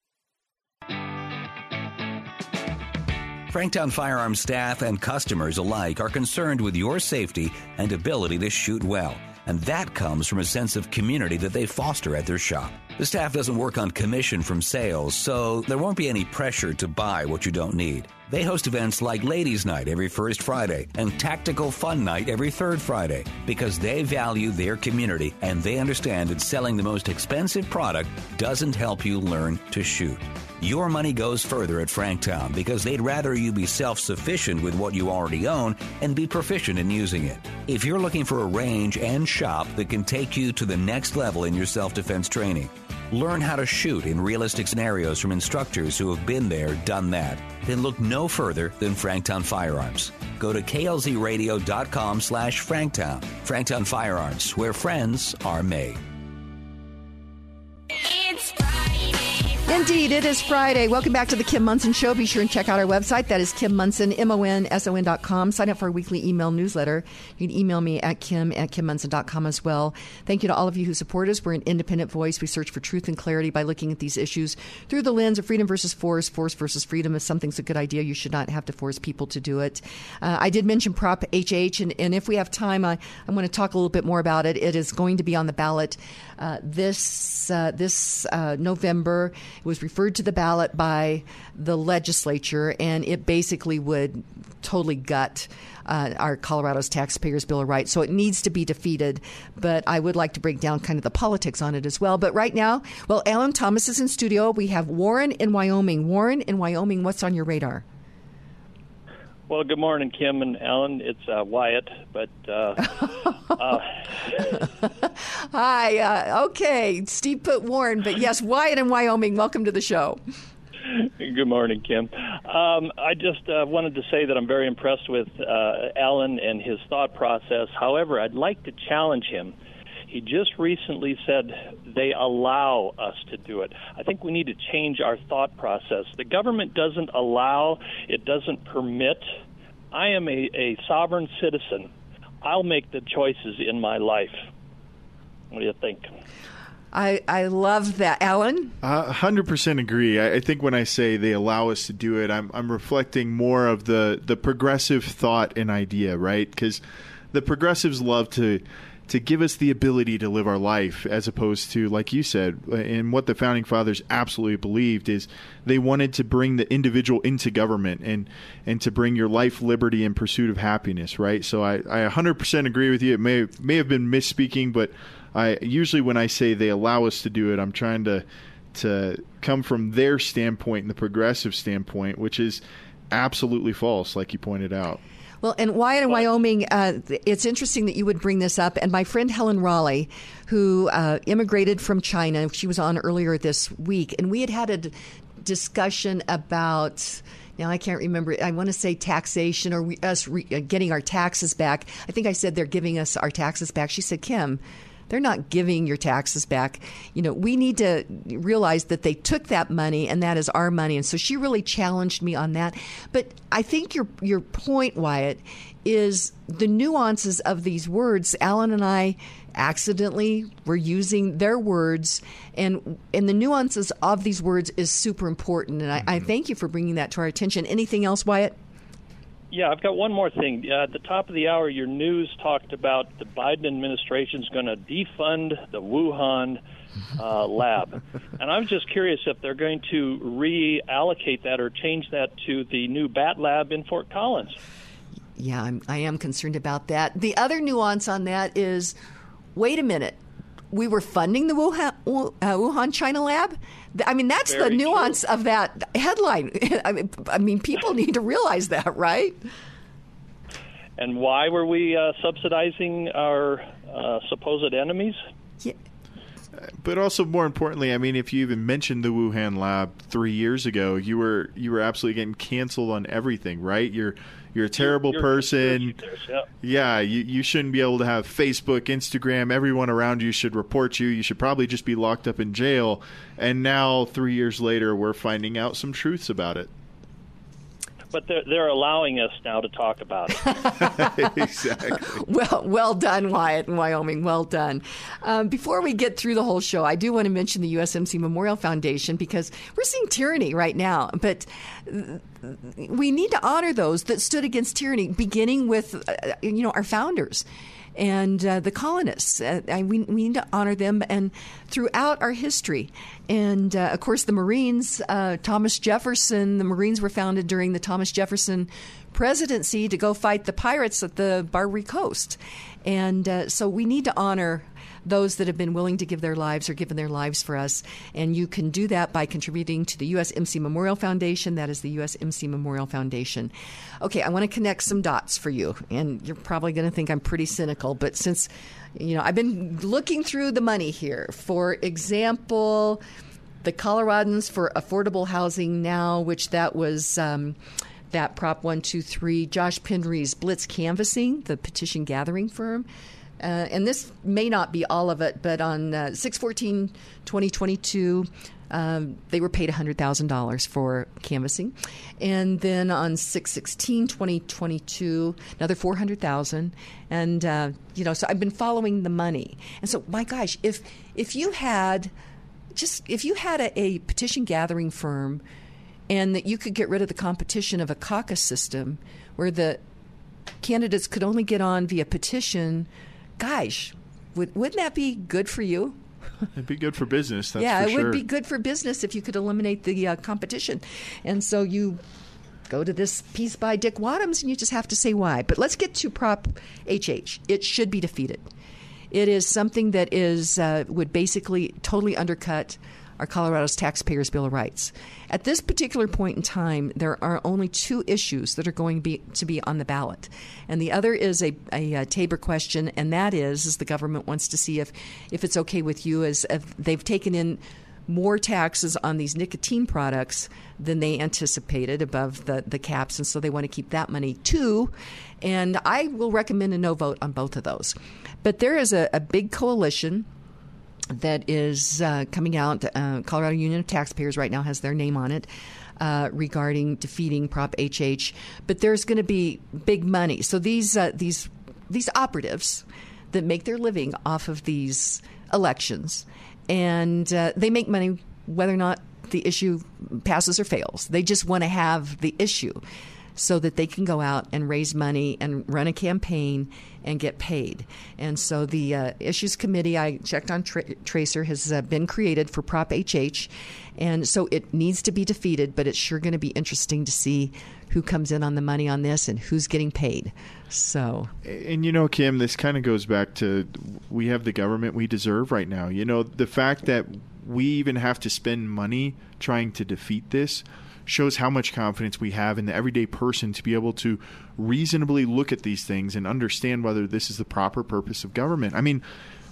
Franktown Firearms staff and customers alike are concerned with your safety and ability to shoot well, and that comes from a sense of community that they foster at their shop. The staff doesn't work on commission from sales, so there won't be any pressure to buy what you don't need. They host events like Ladies Night every first Friday and Tactical Fun Night every third Friday because they value their community and they understand that selling the most expensive product doesn't help you learn to shoot. Your money goes further at Franktown because they'd rather you be self sufficient with what you already own and be proficient in using it. If you're looking for a range and shop that can take you to the next level in your self defense training, learn how to shoot in realistic scenarios from instructors who have been there, done that, then look no further than Franktown Firearms. Go to klzradio.com slash Franktown. Franktown Firearms, where friends are made. Indeed, it is Friday. Welcome back to the Kim Monson Show. Be sure and check out our website. That is Kim Monson, M-O-N-S-O-N dot com. Sign up for our weekly email newsletter. You can email me at kim at kimmonson.com as well. Thank you to all of you who support us. We're an independent voice. We search for truth and clarity by looking at these issues through the lens of freedom versus force, force versus freedom. If something's a good idea, you should not have to force people to do it. Uh, I did mention Prop HH, and, and if we have time, I, I'm going to talk a little bit more about it. It is going to be on the ballot uh, this uh, this uh, November. Was referred to the ballot by the legislature, and it basically would totally gut. Uh, our Colorado's Taxpayers Bill of Rights. So it needs to be defeated, but I would like to break down kind of the politics on it as well. But right now, well, Allen Thomas is in studio. We have Warren in Wyoming. Warren in Wyoming, what's on your radar? Well, good morning, Kim and Allen. It's uh, Wyatt, but uh, uh, hi. Uh, okay, Steve put Warren, but yes, Wyatt in Wyoming. Welcome to the show. Good morning, Kim. Um, I just uh, wanted to say that I'm very impressed with uh, Allen and his thought process. However, I'd like to challenge him. He just recently said they allow us to do it. I think we need to change our thought process. The government doesn't allow, it doesn't permit. I am a, a sovereign citizen. I'll make the choices in my life. What do you think? I, I love that. Allen? Uh, 100% agree. I, I, think when I say they allow us to do it, I'm, I'm reflecting more of the, the progressive thought and idea, right? Because the progressives love to to give us the ability to live our life as opposed to like you said and what the founding fathers absolutely believed is they wanted to bring the individual into government and and to bring your life liberty and pursuit of happiness right? So i, I 100% agree with you. It may may have been misspeaking but i usually when i say they allow us to do it i'm trying to to come from their standpoint and the progressive standpoint which is absolutely false like you pointed out well, and Wyatt in Wyoming, uh, it's interesting that you would bring this up. And my friend Helen Raleigh, who uh, immigrated from China, she was on earlier this week, and we had had a d- discussion about. Now I can't remember. I want to say taxation or we, us re, uh, getting our taxes back. I think I said they're giving us our taxes back. She said, "Kim, they're not giving your taxes back. You know, we need to realize that they took that money and that is our money. And so she really challenged me on that. But I think your your point, Wyatt, is the nuances of these words. Allen and I accidentally were using their words and and the nuances of these words is super important and I, I mm-hmm. thank you for bringing that to our attention anything else wyatt yeah, I've got one more thing. Uh, at the top of the hour, your news talked about the Biden administration is going to defund the Wuhan uh, lab. and I'm just curious if they're going to reallocate that or change that to the new Bat Lab in Fort Collins. Yeah, I'm, I am concerned about that. The other nuance on that is wait a minute. We were funding the Wuhan, uh, Wuhan China lab. I mean, that's Very the nuance true. of that headline. I mean, I mean, people need to realize that, right? And why were we uh, subsidizing our uh, supposed enemies? Yeah. But also, more importantly, I mean, if you even mentioned the Wuhan lab three years ago, you were you were absolutely getting canceled on everything, right? You're you're a terrible you're, person. yeah, yeah you, you shouldn't be able to have Facebook, Instagram. Everyone around you should report you. You should probably just be locked up in jail. And now, three years later, we're finding out some truths about it. But they're they're allowing us now to talk about it. exactly. Well, well done, Wyatt in Wyoming. Well done. Um, before we get through the whole show, I do want to mention the USMC Memorial Foundation because we're seeing tyranny right now, but we need to honor those that stood against tyranny, beginning with uh, you know our founders and uh, the colonists. Uh, we, we, need to honor them and throughout our history. And uh, of course, the Marines, uh, Thomas Jefferson, the Marines were founded during the Thomas Jefferson presidency to go fight the pirates at the Barbary Coast. And uh, so we need to honor those that have been willing to give their lives or given their lives for us. And you can do that by contributing to the USMC Memorial Foundation. That is the USMC Memorial Foundation. Okay, I want to connect some dots for you. And you're probably going to think I'm pretty cynical, but since, you know, I've been looking through the money here. For example, the Coloradans for Affordable Housing Now, which that was. Um, that Prop 123, Josh Penry's Blitz Canvassing, the petition gathering firm. Uh, and this may not be all of it, but on uh, 614 2022, um, they were paid $100,000 for canvassing. And then on 616 2022, another 400000 And, uh, you know, so I've been following the money. And so, my gosh, if, if you had just, if you had a, a petition gathering firm and that you could get rid of the competition of a caucus system where the candidates could only get on via petition gosh, would, wouldn't that be good for you? It'd be good for business. yeah, it sure. would be good for business if you could eliminate the uh, competition. And so you go to this piece by Dick Wadhams and you just have to say why. But let's get to Prop HH. It should be defeated. It is something that is uh, would basically totally undercut our Colorado's Taxpayers Bill of Rights. At this particular point in time, there are only two issues that are going to be, to be on the ballot. And the other is a, a, a Tabor question, and that is, is the government wants to see if, if it's okay with you as if they've taken in more taxes on these nicotine products than they anticipated above the, the caps, and so they want to keep that money too. And I will recommend a no vote on both of those. But there is a, a big coalition that is uh, coming out. Uh, Colorado Union of Taxpayers right now has their name on it. Uh, regarding defeating Prop HH, but there's going to be big money. So these uh, these these operatives that make their living off of these elections, and uh, they make money whether or not the issue passes or fails. They just want to have the issue so that they can go out and raise money and run a campaign and get paid. And so the uh, Issues Committee, I checked on tra- Tracer, has uh, been created for Prop HH. And so it needs to be defeated, but it's sure going to be interesting to see who comes in on the money on this and who's getting paid. So, and you know, Kim, this kind of goes back to we have the government we deserve right now. You know, the fact that we even have to spend money trying to defeat this shows how much confidence we have in the everyday person to be able to reasonably look at these things and understand whether this is the proper purpose of government. I mean,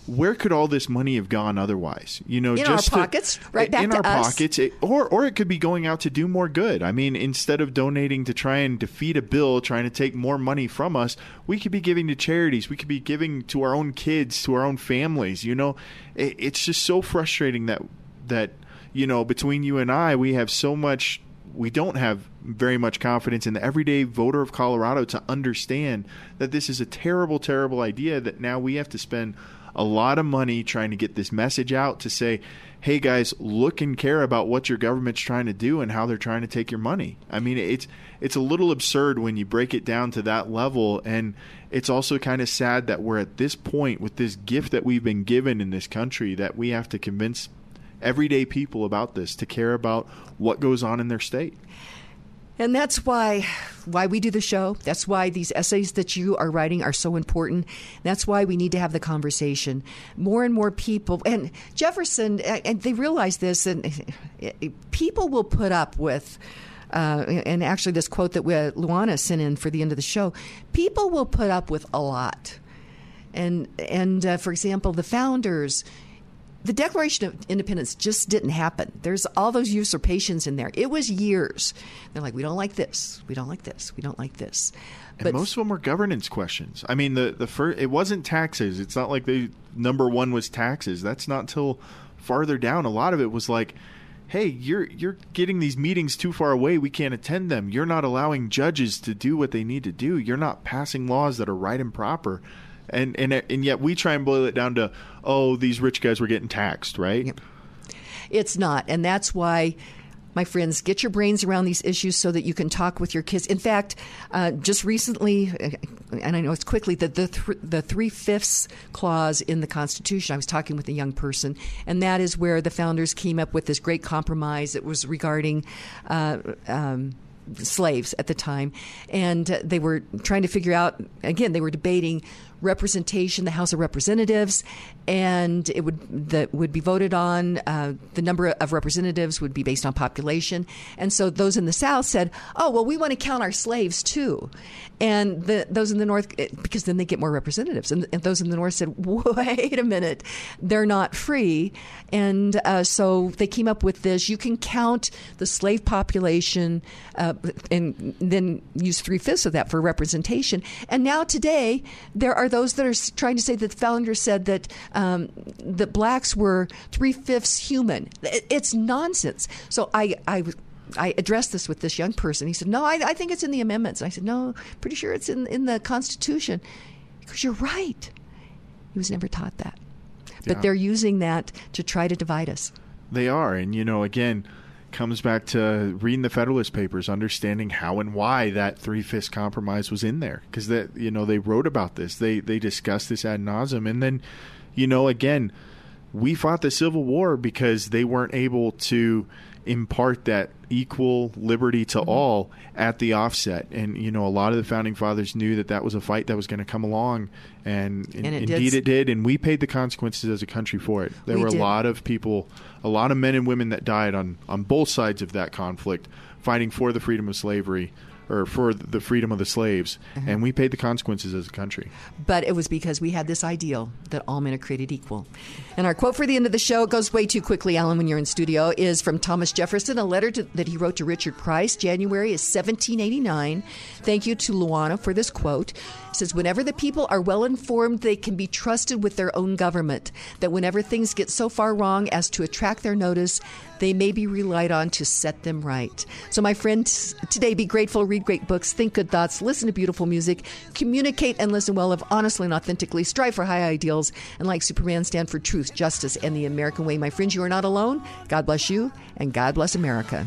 where could all this money have gone otherwise? You know, in just our pockets, to, right back in to our us. pockets, it, or or it could be going out to do more good. I mean, instead of donating to try and defeat a bill, trying to take more money from us, we could be giving to charities. We could be giving to our own kids, to our own families. You know, it, it's just so frustrating that that you know between you and I, we have so much we don't have very much confidence in the everyday voter of Colorado to understand that this is a terrible, terrible idea that now we have to spend a lot of money trying to get this message out to say, hey guys, look and care about what your government's trying to do and how they're trying to take your money. I mean, it's it's a little absurd when you break it down to that level and it's also kind of sad that we're at this point with this gift that we've been given in this country that we have to convince everyday people about this to care about what goes on in their state. And that's why why we do the show. That's why these essays that you are writing are so important. That's why we need to have the conversation. More and more people and Jefferson and they realize this and people will put up with uh, and actually this quote that we, Luana sent in for the end of the show, people will put up with a lot. And and uh, for example, the founders the Declaration of Independence just didn't happen. There's all those usurpations in there. It was years. They're like, we don't like this, we don't like this, we don't like this. And most of them were governance questions. I mean, the the first it wasn't taxes. It's not like the number one was taxes. That's not till farther down. A lot of it was like, hey, you're you're getting these meetings too far away. We can't attend them. You're not allowing judges to do what they need to do. You're not passing laws that are right and proper. And and and yet we try and boil it down to oh, these rich guys were getting taxed, right? Yep. It's not, and that's why my friends, get your brains around these issues so that you can talk with your kids. In fact, uh, just recently, uh, and I know it's quickly, that the, th- the three fifths clause in the Constitution, I was talking with a young person, and that is where the founders came up with this great compromise that was regarding. Uh, um, slaves at the time, and uh, they were trying to figure out. Again, they were debating representation, the House of Representatives, and it would that would be voted on. Uh, the number of representatives would be based on population, and so those in the South said, "Oh, well, we want to count our slaves too," and the, those in the North, eh, because then they get more representatives, and, and, those in the North said, "Wait a minute, they're not free," and uh, so they came up with this: you can count the slave population, uh, and then use three fifths of that for representation. And now today, there are those that are trying to say that the founders said that um, that blacks were three fifths human. It's nonsense. So I, I I addressed this with this young person. He said, "No, I, I, think it's in the amendments." I said, "No, pretty sure it's in in the Constitution." Because you're right. He was never taught that, but yeah. they're using that to try to divide us. They are, and you know, again, comes back to reading the Federalist Papers, understanding how and why that three fifths compromise was in there, because that you know they wrote about this, they they discussed this ad nauseum, and then, you know, again, we fought the Civil War because they weren't able to impart that equal liberty to mm-hmm. all at the offset. And you know, a lot of the founding fathers knew that that was a fight that was going to come along, and, and it indeed did. it did. And we paid the consequences as a country for it. There we were did. a lot of people, a lot of men and women that died on on both sides of that conflict, fighting for the freedom of slavery or for the freedom of the slaves, uh-huh. and we paid the consequences as a country. But it was because we had this ideal that all men are created equal. And our quote for the end of the show it goes way too quickly, Allen, when you're in studio, is from Thomas Jefferson, a letter to, that he wrote to Richard Price, January is 1789. Thank you to Luana for this quote says, Whenever the people are well informed, they can be trusted with their own government. That whenever things get so far wrong as to attract their notice, they may be relied on to set them right. So, my friends, today be grateful, read great books, think good thoughts, listen to beautiful music, communicate and listen well, live honestly and authentically, strive for high ideals, and like Superman, stand for truth, justice, and the American way. My friends, you are not alone. God bless you, and God bless America.